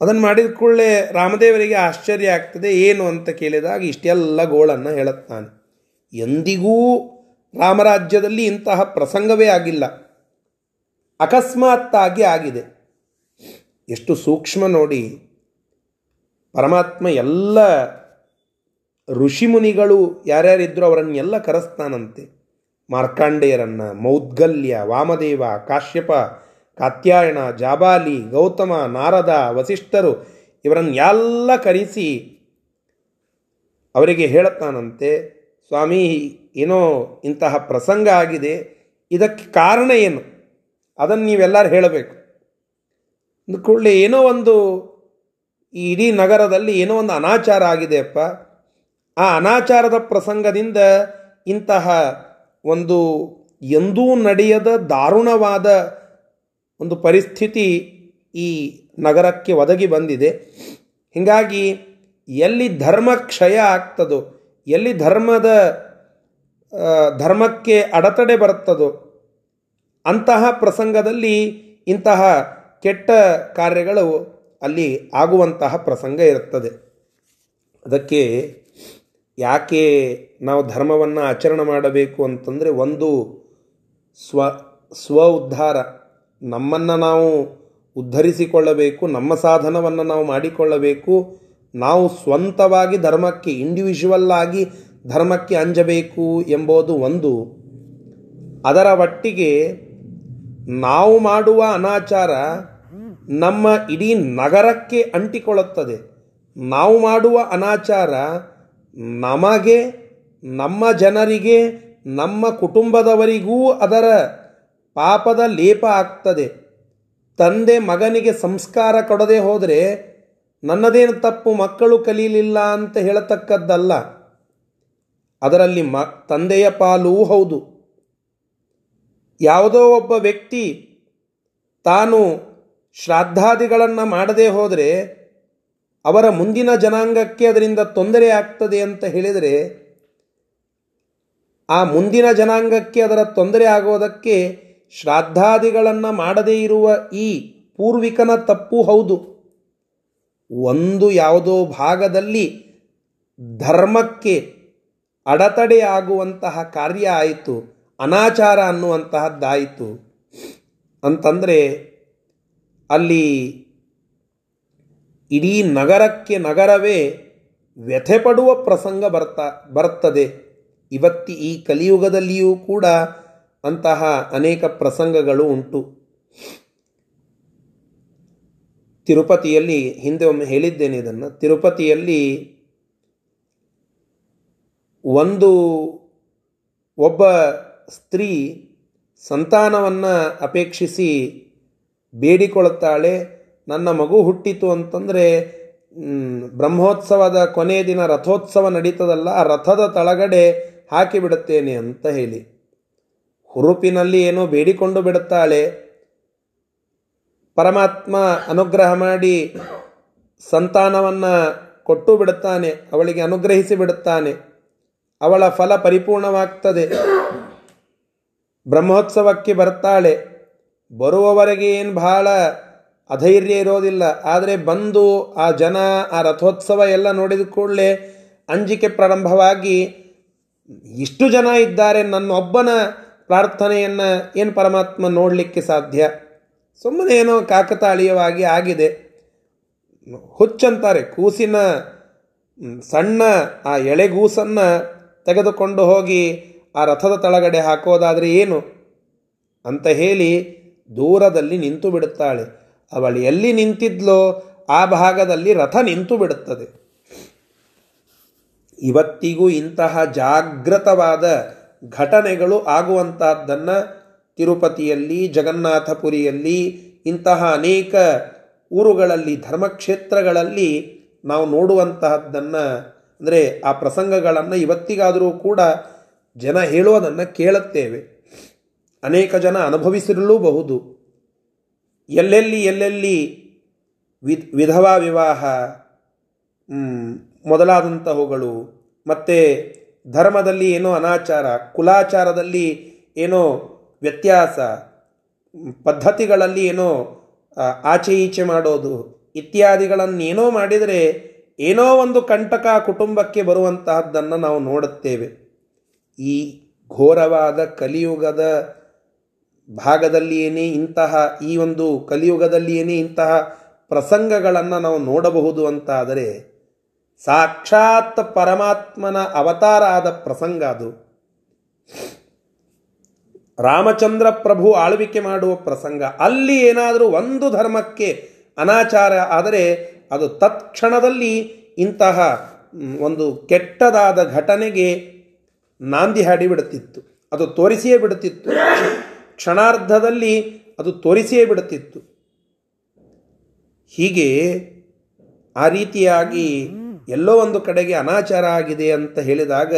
ಅದನ್ನು ಮಾಡಿದ ಕೂಡಲೇ ರಾಮದೇವರಿಗೆ ಆಶ್ಚರ್ಯ ಆಗ್ತದೆ, ಏನು ಅಂತ ಕೇಳಿದಾಗ ಇಷ್ಟೆಲ್ಲ ಗೋಳನ್ನು ಹೇಳುತ್ತಾನೆ. ಎಂದಿಗೂ ರಾಮರಾಜ್ಯದಲ್ಲಿ ಇಂತಹ ಪ್ರಸಂಗವೇ ಆಗಿಲ್ಲ. ಅಕಸ್ಮಾತ್ತಾಗಿ ಆಗಿದೆ. ಎಷ್ಟು ಸೂಕ್ಷ್ಮ ನೋಡಿ, ಪರಮಾತ್ಮ ಎಲ್ಲ ಋಷಿಮುನಿಗಳು ಯಾರ್ಯಾರಿದ್ರು ಅವರನ್ನೆಲ್ಲ ಕರೆಸ್ತಾನಂತೆ. ಮಾರ್ಕಾಂಡೇಯರನ್ನು, ಮೌದ್ಗಲ್ಯ, ವಾಮದೇವ, ಕಾಶ್ಯಪ ಕಾತ್ಯಾಯಣ ಜಾಬಾಲಿ, ಗೌತಮ, ನಾರದ ವಸಿಷ್ಠರು ಇವರನ್ನೆಲ್ಲ ಕರೆಸಿ ಅವರಿಗೆ ಹೇಳುತ್ತಾನಂತೆ, ಸ್ವಾಮಿ, ಏನೋ ಇಂತಹ ಪ್ರಸಂಗ ಆಗಿದೆ, ಇದಕ್ಕೆ ಕಾರಣ ಏನು? ಅದನ್ನು ನೀವೆಲ್ಲರೂ ಹೇಳಬೇಕು. ಕೂಡಲೇ ಏನೋ ಒಂದು ಈ ಇಡೀ ನಗರದಲ್ಲಿ ಏನೋ ಒಂದು ಅನಾಚಾರ ಆಗಿದೆಯಪ್ಪ ಆ ಅನಾಚಾರದ ಪ್ರಸಂಗದಿಂದ ಇಂತಹ ಒಂದು ಎಂದೂ ನಡೆಯದ ದಾರುಣವಾದ ಒಂದು ಪರಿಸ್ಥಿತಿ ಈ ನಗರಕ್ಕೆ ಒದಗಿ ಬಂದಿದೆ. ಹೀಗಾಗಿ ಎಲ್ಲಿ ಧರ್ಮ ಕ್ಷಯ ಆಗ್ತದೋ, ಎಲ್ಲಿ ಧರ್ಮದ ಧರ್ಮಕ್ಕೆ ಅಡತಡೆ ಬರುತ್ತದೋ, ಅಂತಹ ಪ್ರಸಂಗದಲ್ಲಿ ಇಂತಹ ಕೆಟ್ಟ ಕಾರ್ಯಗಳು ಅಲ್ಲಿ ಆಗುವಂತಹ ಪ್ರಸಂಗ ಇರುತ್ತದೆ. ಅದಕ್ಕೆ ಯಾಕೆ ನಾವು ಧರ್ಮವನ್ನು ಆಚರಣೆ ಮಾಡಬೇಕು ಅಂತಂದರೆ ಒಂದು ಸ್ವ ಸ್ವ ಉದ್ಧಾರ. ನಮ್ಮನ್ನು ನಾವು ಉದ್ಧರಿಸಿಕೊಳ್ಳಬೇಕು, ನಮ್ಮ ಸಾಧನವನ್ನು ನಾವು ಮಾಡಿಕೊಳ್ಳಬೇಕು. ನಾವು ಸ್ವಂತವಾಗಿ ಧರ್ಮಕ್ಕೆ ಇಂಡಿವಿಜುವಲ್ ಆಗಿ ಧರ್ಮಕ್ಕೆ ಅಂಜಬೇಕು ಎಂಬುದು ಒಂದು. ಅದರ ಒಟ್ಟಿಗೆ ನಾವು ಮಾಡುವ ಅನಾಚಾರ ನಮ್ಮ ಇಡೀ ನಗರಕ್ಕೆ ಅಂಟಿಕೊಳ್ಳುತ್ತದೆ. ನಾವು ಮಾಡುವ ಅನಾಚಾರ ನಮಗೆ, ನಮ್ಮ ಜನರಿಗೆ, ನಮ್ಮ ಕುಟುಂಬದವರಿಗೂ ಅದರ ಪಾಪದ ಲೇಪ ಆಗ್ತದೆ. ತಂದೆ ಮಗನಿಗೆ ಸಂಸ್ಕಾರ ಕೊಡದೆ ಹೋದರೆ ನನ್ನದೇನು ತಪ್ಪು, ಮಕ್ಕಳು ಕಲೀಲಿಲ್ಲ ಅಂತ ಹೇಳತಕ್ಕದ್ದಲ್ಲ. ಅದರಲ್ಲಿ ಮ, ತಂದೆಯ ಪಾಲೂ ಹೌದು. ಯಾವುದೋ ಒಬ್ಬ ವ್ಯಕ್ತಿ ತಾನು ಶ್ರಾದ್ದಾದಿಗಳನ್ನು ಮಾಡದೇ ಹೋದರೆ ಅವರ ಮುಂದಿನ ಜನಾಂಗಕ್ಕೆ ಅದರಿಂದ ತೊಂದರೆ ಆಗ್ತದೆ ಅಂತ ಹೇಳಿದರೆ, ಆ ಮುಂದಿನ ಜನಾಂಗಕ್ಕೆ ಅದರ ತೊಂದರೆ ಆಗೋದಕ್ಕೆ ಶ್ರಾದ್ದಾದಿಗಳನ್ನು ಮಾಡದೇ ಇರುವ ಈ ಪೂರ್ವಿಕನ ತಪ್ಪು ಹೌದು. ಒಂದು ಯಾವುದೋ ಭಾಗದಲ್ಲಿ ಧರ್ಮಕ್ಕೆ ಅಡೆತಡೆಯಾಗುವಂತಹ ಕಾರ್ಯ ಆಯಿತು, ಅನಾಚಾರ ಇಡೀ ನಗರಕ್ಕೆ ನಗರವೇ ವ್ಯಥೆಪಡುವ ಪ್ರಸಂಗ ಬರ್ತಾ, ಬರ್ತದೆ. ಇವತ್ತಿ ಈ ಕಲಿಯುಗದಲ್ಲಿಯೂ ಕೂಡ ಅಂತಹ ಅನೇಕ ಪ್ರಸಂಗಗಳು ಉಂಟು. ತಿರುಪತಿಯಲ್ಲಿ, ಹಿಂದೆ ಒಮ್ಮೆ ಹೇಳಿದ್ದೇನೆ ಇದನ್ನು, ತಿರುಪತಿಯಲ್ಲಿ ಒಂದು ಒಬ್ಬ ಸ್ತ್ರೀ ಸಂತಾನವನ್ನು ಅಪೇಕ್ಷಿಸಿ ಬೇಡಿಕೊಳ್ಳುತ್ತಾಳೆ. ನನ್ನ ಮಗು ಹುಟ್ಟಿತು ಅಂತಂದರೆ ಬ್ರಹ್ಮೋತ್ಸವದ ಕೊನೆಯ ದಿನ ರಥೋತ್ಸವ ನಡೀತದಲ್ಲ, ಆ ರಥದ ತಳಗಡೆ ಹಾಕಿಬಿಡುತ್ತೇನೆ ಅಂತ ಹೇಳಿ. ಹುರುಪಿನಲ್ಲಿ ಏನೋ ಬೇಡಿಕೊಂಡು ಬಿಡುತ್ತಾಳೆ. ಪರಮಾತ್ಮ ಅನುಗ್ರಹ ಮಾಡಿ ಸಂತಾನವನ್ನು ಕೊಟ್ಟು ಬಿಡುತ್ತಾನೆ, ಅವಳಿಗೆ ಅನುಗ್ರಹಿಸಿ ಬಿಡುತ್ತಾನೆ. ಅವಳ ಫಲ ಪರಿಪೂರ್ಣವಾಗ್ತದೆ. ಬ್ರಹ್ಮೋತ್ಸವಕ್ಕೆ ಬರ್ತಾಳೆ. ಬರುವವರೆಗೆ ಏನು ಬಹಳ ಅಧೈರ್ಯ ಇರೋದಿಲ್ಲ. ಆದರೆ ಬಂದು ಆ ಜನ, ಆ ರಥೋತ್ಸವ ಎಲ್ಲ ನೋಡಿದ ಕೂಡಲೇ ಅಂಜಿಕೆ ಪ್ರಾರಂಭವಾಗಿ ಇಷ್ಟು ಜನ ಇದ್ದಾರೆ ನನ್ನೊಬ್ಬನ ಪ್ರಾರ್ಥನೆಯನ್ನು ಏನು ಪರಮಾತ್ಮ ನೋಡಲಿಕ್ಕೆ ಸಾಧ್ಯ? ಸುಮ್ಮನೆ ಏನೋ ಕಾಕತಾಳೀಯವಾಗಿ ಆಗಿದೆ. ಹುಚ್ಚಂತಾರೆ, ಕೂಸಿನ ಸಣ್ಣ, ಆ ಎಳೆಗೂಸನ್ನು ತೆಗೆದುಕೊಂಡು ಹೋಗಿ ಆ ರಥದ ತಳಗಡೆ ಹಾಕೋದಾದರೆ ಏನು? ಅಂತ ಹೇಳಿ ದೂರದಲ್ಲಿ ನಿಂತು ಬಿಡುತ್ತಾಳೆ. ಅವಳು ಎಲ್ಲಿ ನಿಂತಿದ್ಲೋ ಆ ಭಾಗದಲ್ಲಿ ರಥ ನಿಂತು ಬಿಡುತ್ತದೆ. ಇವತ್ತಿಗೂ ಇಂತಹ ಜಾಗೃತವಾದ ಘಟನೆಗಳು ಆಗುವಂತಹದ್ದನ್ನು ತಿರುಪತಿಯಲ್ಲಿ, ಜಗನ್ನಾಥಪುರಿಯಲ್ಲಿ, ಇಂತಹ ಅನೇಕ ಊರುಗಳಲ್ಲಿ, ಧರ್ಮಕ್ಷೇತ್ರಗಳಲ್ಲಿ ನಾವು ನೋಡುವಂತಹದ್ದನ್ನು, ಅಂದರೆ ಆ ಪ್ರಸಂಗಗಳನ್ನು ಇವತ್ತಿಗಾದರೂ ಕೂಡ ಜನ ಹೇಳುವುದನ್ನು ಕೇಳುತ್ತೇವೆ. ಅನೇಕ ಜನ ಅನುಭವಿಸಿರಲೂಬಹುದು. ಎಲ್ಲೆಲ್ಲಿ ಎಲ್ಲೆಲ್ಲಿ ವಿಧ್ ವಿಧವಾ ವಿವಾಹ ಮೊದಲಾದಂತಹವುಗಳು, ಮತ್ತು ಧರ್ಮದಲ್ಲಿ ಏನೋ ಅನಾಚಾರ, ಕುಲಾಚಾರದಲ್ಲಿ ಏನೋ ವ್ಯತ್ಯಾಸ ಪದ್ಧತಿಗಳಲ್ಲಿ ಏನೋ ಆಚೆ ಈಚೆ ಮಾಡೋದು ಇತ್ಯಾದಿಗಳನ್ನೇನೋ ಮಾಡಿದರೆ ಏನೋ ಒಂದು ಕಂಟಕ ಕುಟುಂಬಕ್ಕೆ ಬರುವಂತಹದ್ದನ್ನು ನಾವು ನೋಡುತ್ತೇವೆ. ಈ ಘೋರವಾದ ಕಲಿಯುಗದ ಭಾಗದಲ್ಲಿಯೇ ಇಂತಹ, ಈ ಒಂದು ಕಲಿಯುಗದಲ್ಲಿಯೇ ಇಂತಹ ಪ್ರಸಂಗಗಳನ್ನು ನಾವು ನೋಡಬಹುದು ಅಂತಾದರೆ, ಸಾಕ್ಷಾತ್ ಪರಮಾತ್ಮನ ಅವತಾರ ಆದ ಪ್ರಸಂಗ ಅದು. ರಾಮಚಂದ್ರ ಪ್ರಭು ಆಳ್ವಿಕೆ ಮಾಡುವ ಪ್ರಸಂಗ. ಅಲ್ಲಿ ಏನಾದರೂ ಒಂದು ಧರ್ಮಕ್ಕೆ ಅನಾಚಾರ ಆದರೆ, ಅದು ತತ್ಕ್ಷಣದಲ್ಲಿ ಇಂತಹ ಒಂದು ಕೆಟ್ಟದಾದ ಘಟನೆಗೆ ನಾಂದಿ ಹಾಡಿಬಿಡುತ್ತಿತ್ತು ಅದು ತೋರಿಸಿಯೇ ಬಿಡುತ್ತಿತ್ತು. ಕ್ಷಣಾರ್ಧದಲ್ಲಿ ಅದು ತೋರಿಸಿಯೇ ಬಿಡುತ್ತಿತ್ತು. ಹೀಗೆ ಆ ರೀತಿಯಾಗಿ ಎಲ್ಲೋ ಒಂದು ಕಡೆಗೆ ಅನಾಚಾರ ಆಗಿದೆ ಅಂತ ಹೇಳಿದಾಗ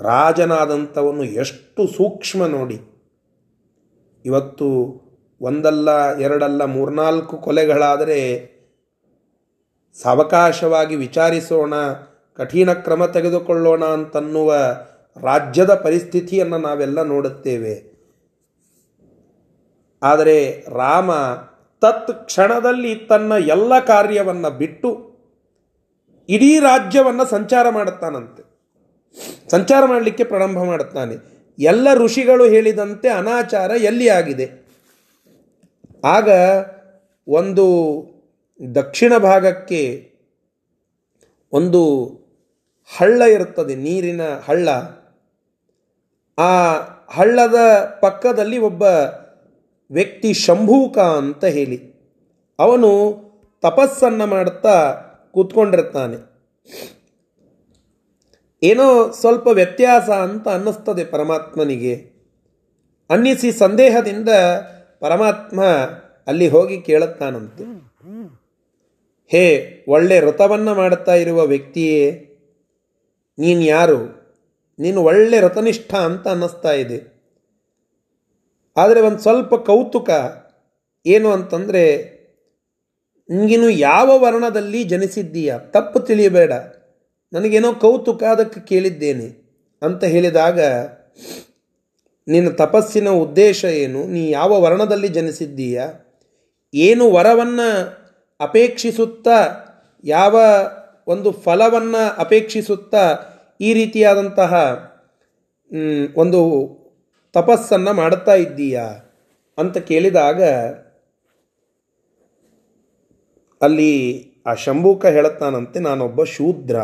ರಾಜನಾದಂಥವನ್ನು ಎಷ್ಟು ಸೂಕ್ಷ್ಮ ನೋಡಿ. ಇವತ್ತು ಒಂದಲ್ಲ, ಎರಡಲ್ಲ, ಮೂರ್ನಾಲ್ಕು ಕೊಲೆಗಳಾದರೆ ಸಾವಕಾಶವಾಗಿ ವಿಚಾರಿಸೋಣ, ಕಠಿಣ ಕ್ರಮ ತೆಗೆದುಕೊಳ್ಳೋಣ ಅಂತನ್ನುವ ರಾಜ್ಯದ ಪರಿಸ್ಥಿತಿಯನ್ನು ನಾವೆಲ್ಲ ನೋಡುತ್ತೇವೆ. ಆದರೆ ರಾಮ ತತ್ ಕ್ಷಣದಲ್ಲಿ ತನ್ನ ಎಲ್ಲ ಕಾರ್ಯವನ್ನು ಬಿಟ್ಟು ಇಡೀ ರಾಜ್ಯವನ್ನು ಸಂಚಾರ ಮಾಡುತ್ತಾನಂತೆ. ಸಂಚಾರ ಮಾಡಲಿಕ್ಕೆ ಪ್ರಾರಂಭ ಮಾಡುತ್ತಾನೆ. ಎಲ್ಲ ಋಷಿಗಳು ಹೇಳಿದಂತೆ ಅನಾಚಾರ ಎಲ್ಲಿ ಆಗಿದೆ? ಆಗ ಒಂದು ದಕ್ಷಿಣ ಭಾಗಕ್ಕೆ ಒಂದು ಹಳ್ಳ ಇರುತ್ತದೆ, ನೀರಿನ ಹಳ್ಳ. ಆ ಹಳ್ಳದ ಪಕ್ಕದಲ್ಲಿ ಒಬ್ಬ ವ್ಯಕ್ತಿ ಶಂಭೂಕ ಅಂತ ಹೇಳಿ, ಅವನು ತಪಸ್ಸನ್ನು ಮಾಡುತ್ತಾ ಕೂತ್ಕೊಂಡಿರ್ತಾನೆ. ಏನೋ ಸ್ವಲ್ಪ ವ್ಯತ್ಯಾಸ ಅಂತ ಅನ್ನಿಸ್ತದೆ ಪರಮಾತ್ಮನಿಗೆ. ಅನ್ನಿಸಿ ಸಂದೇಹದಿಂದ ಪರಮಾತ್ಮ ಅಲ್ಲಿ ಹೋಗಿ ಕೇಳುತ್ತಾನಂತೆ. ಹೇ, ಒಳ್ಳೆ ವೃತವನ್ನು ಮಾಡುತ್ತಾ ಇರುವ ವ್ಯಕ್ತಿಯೇ ನೀನು ಯಾರು ನೀನು ಒಳ್ಳೆ ರಥನಿಷ್ಠ ಅಂತ ಅನ್ನಿಸ್ತಾ ಇದೆ. ಆದರೆ ಒಂದು ಸ್ವಲ್ಪ ಕೌತುಕ ಏನು ಅಂತಂದರೆ ನಿನಗಿನ್ನು ಯಾವ ವರ್ಣದಲ್ಲಿ ಜನಿಸಿದ್ದೀಯ? ತಪ್ಪು ತಿಳಿಯಬೇಡ. ನನಗೇನೋ ಕೌತುಕ ಅದಕ್ಕೆ ಕೇಳಿದ್ದೇನೆ. ಅಂತ ಹೇಳಿದಾಗ, ನಿನ್ನ ತಪಸ್ಸಿನ ಉದ್ದೇಶ ಏನು? ನೀ ಯಾವ ವರ್ಣದಲ್ಲಿ ಜನಿಸಿದ್ದೀಯ? ಏನು ವರವನ್ನು ಅಪೇಕ್ಷಿಸುತ್ತಾ, ಯಾವ ಒಂದು ಫಲವನ್ನು ಅಪೇಕ್ಷಿಸುತ್ತಾ ಈ ರೀತಿಯಾದಂತಹ ಒಂದು ತಪಸ್ಸನ್ನು ಮಾಡುತ್ತಾ ಇದ್ದೀಯಾ ಅಂತ ಕೇಳಿದಾಗ, ಅಲ್ಲಿ ಆ ಶಂಭೂಕ ಹೇಳುತ್ತಾನಂತೆ, ನಾನೊಬ್ಬ ಶೂದ್ರ.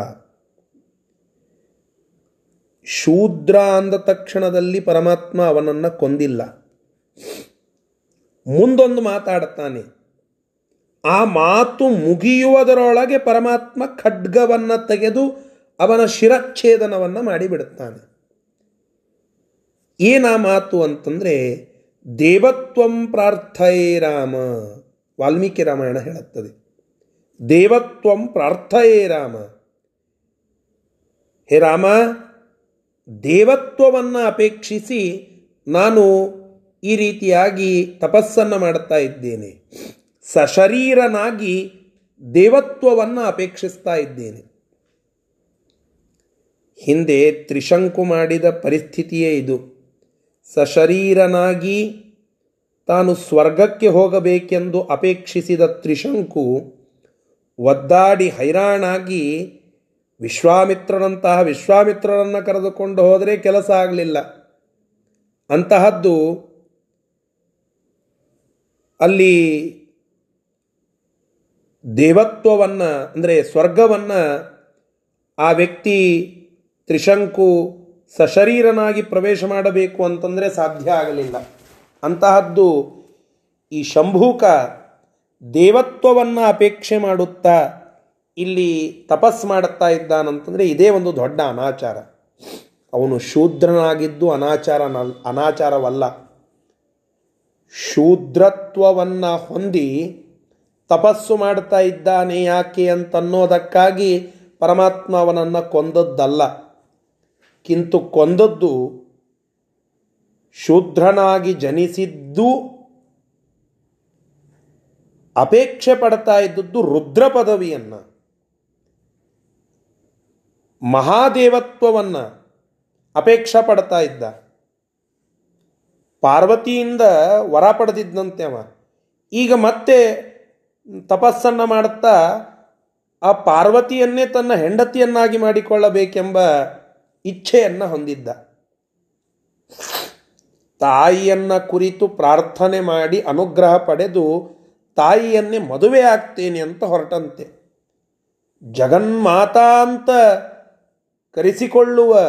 ಶೂದ್ರ ಅಂದ ತಕ್ಷಣದಲ್ಲಿ ಪರಮಾತ್ಮ ಅವನನ್ನು ಕೊಂದಿಲ್ಲ. ಮುಂದೊಂದು ಮಾತಾಡುತ್ತಾನೆ, ಆ ಮಾತು ಮುಗಿಯುವುದರೊಳಗೆ ಪರಮಾತ್ಮ ಖಡ್ಗವನ್ನು ತೆಗೆದು ಅವನ ಶಿರಚ್ಛೇದನವನ್ನು ಮಾಡಿಬಿಡುತ್ತಾನೆ. ಏನ ಮಾತು ಅಂತಂದರೆ ದೇವತ್ವಂ ಪ್ರಾರ್ಥಯೇ ರಾಮ. ವಾಲ್ಮೀಕಿ ರಾಮಾಯಣ ಹೇಳುತ್ತದೆ. ದೇವತ್ವಂ ಪ್ರಾರ್ಥಯೇ ರಾಮ. ಹೇ ರಾಮ, ದೇವತ್ವವನ್ನು ಅಪೇಕ್ಷಿಸಿ ನಾನು ಈ ರೀತಿಯಾಗಿ ತಪಸ್ಸನ್ನು ಮಾಡುತ್ತಾ ಇದ್ದೇನೆ. ಸಶರೀರನಾಗಿ ದೇವತ್ವವನ್ನು ಅಪೇಕ್ಷಿಸ್ತಾ ಇದ್ದೇನೆ. ಹಿಂದೆ ತ್ರಿಶಂಕು ಮಾಡಿದ ಪರಿಸ್ಥಿತಿಯೇ ಇದು. ಸಶರೀರನಾಗಿ ತಾನು ಸ್ವರ್ಗಕ್ಕೆ ಹೋಗಬೇಕೆಂದು ಅಪೇಕ್ಷಿಸಿದ ತ್ರಿಶಂಕು ಒದ್ದಾಡಿ ಹೈರಾಣಾಗಿ ವಿಶ್ವಾಮಿತ್ರನಂತಹ ವಿಶ್ವಾಮಿತ್ರರನ್ನು ಕರೆದುಕೊಂಡು ಹೋದರೆ ಕೆಲಸ ಆಗಲಿಲ್ಲ. ಅಂತಹದ್ದು ಅಲ್ಲಿ ದೇವತ್ವವನ್ನು, ಅಂದರೆ ಸ್ವರ್ಗವನ್ನು ಆ ವ್ಯಕ್ತಿ ತ್ರಿಶಂಕು ಸಶರೀರನಾಗಿ ಪ್ರವೇಶ ಮಾಡಬೇಕು ಅಂತಂದರೆ ಸಾಧ್ಯ ಆಗಲಿಲ್ಲ. ಅಂತಹದ್ದು ಈ ಶಂಭೂಕ ದೇವತ್ವವನ್ನು ಅಪೇಕ್ಷೆ ಮಾಡುತ್ತಾ ಇಲ್ಲಿ ತಪಸ್ ಮಾಡುತ್ತಾ ಇದ್ದಾನಂತಂದರೆ ಇದೇ ಒಂದು ದೊಡ್ಡ ಅನಾಚಾರ. ಅವನು ಶೂದ್ರನಾಗಿದ್ದು ಅನಾಚಾರ ಅನಾಚಾರವಲ್ಲ. ಶೂದ್ರತ್ವವನ್ನು ಹೊಂದಿ ತಪಸ್ಸು ಮಾಡ್ತಾ ಇದ್ದಾನೆ ಯಾಕೆ ಅಂತನ್ನೋದಕ್ಕಾಗಿ ಪರಮಾತ್ಮ ಅವನನ್ನು ಕೊಂದದ್ದಲ್ಲ. ಕಿಂತು ಕೊಂದದ್ದು ಶೂದ್ರನಾಗಿ ಜನಿಸಿದ್ದು ಅಪೇಕ್ಷೆ ಪಡ್ತಾ ಇದ್ದದ್ದು ರುದ್ರ ಪದವಿಯನ್ನು ಮಹಾದೇವತ್ವವನ್ನು ಅಪೇಕ್ಷೆ ಪಡ್ತಾ ಇದ್ದ. ಪಾರ್ವತಿಯಿಂದ ವರ ಪಡೆದಿದ್ದಂತೆ ಅವ. ಈಗ ಮತ್ತೆ ತಪಸ್ಸನ್ನು ಮಾಡುತ್ತಾ ಆ ಪಾರ್ವತಿಯನ್ನೇ ತನ್ನ ಹೆಂಡತಿಯನ್ನಾಗಿ ಮಾಡಿಕೊಳ್ಳಬೇಕೆಂಬ ಇಚ್ಛೆಯನ್ನು ಹೊಂದಿದ್ದ. ತಾಯಿಯನ್ನ ಕುರಿತು ಪ್ರಾರ್ಥನೆ ಮಾಡಿ ಅನುಗ್ರಹ ಪಡೆದು ತಾಯಿಯನ್ನೇ ಮದುವೆ ಆಗ್ತೇನೆ ಅಂತ ಹೊರಟಂತೆ. ಜಗನ್ಮಾತಾ ಅಂತ ಕರೆಸಿಕೊಳ್ಳುವ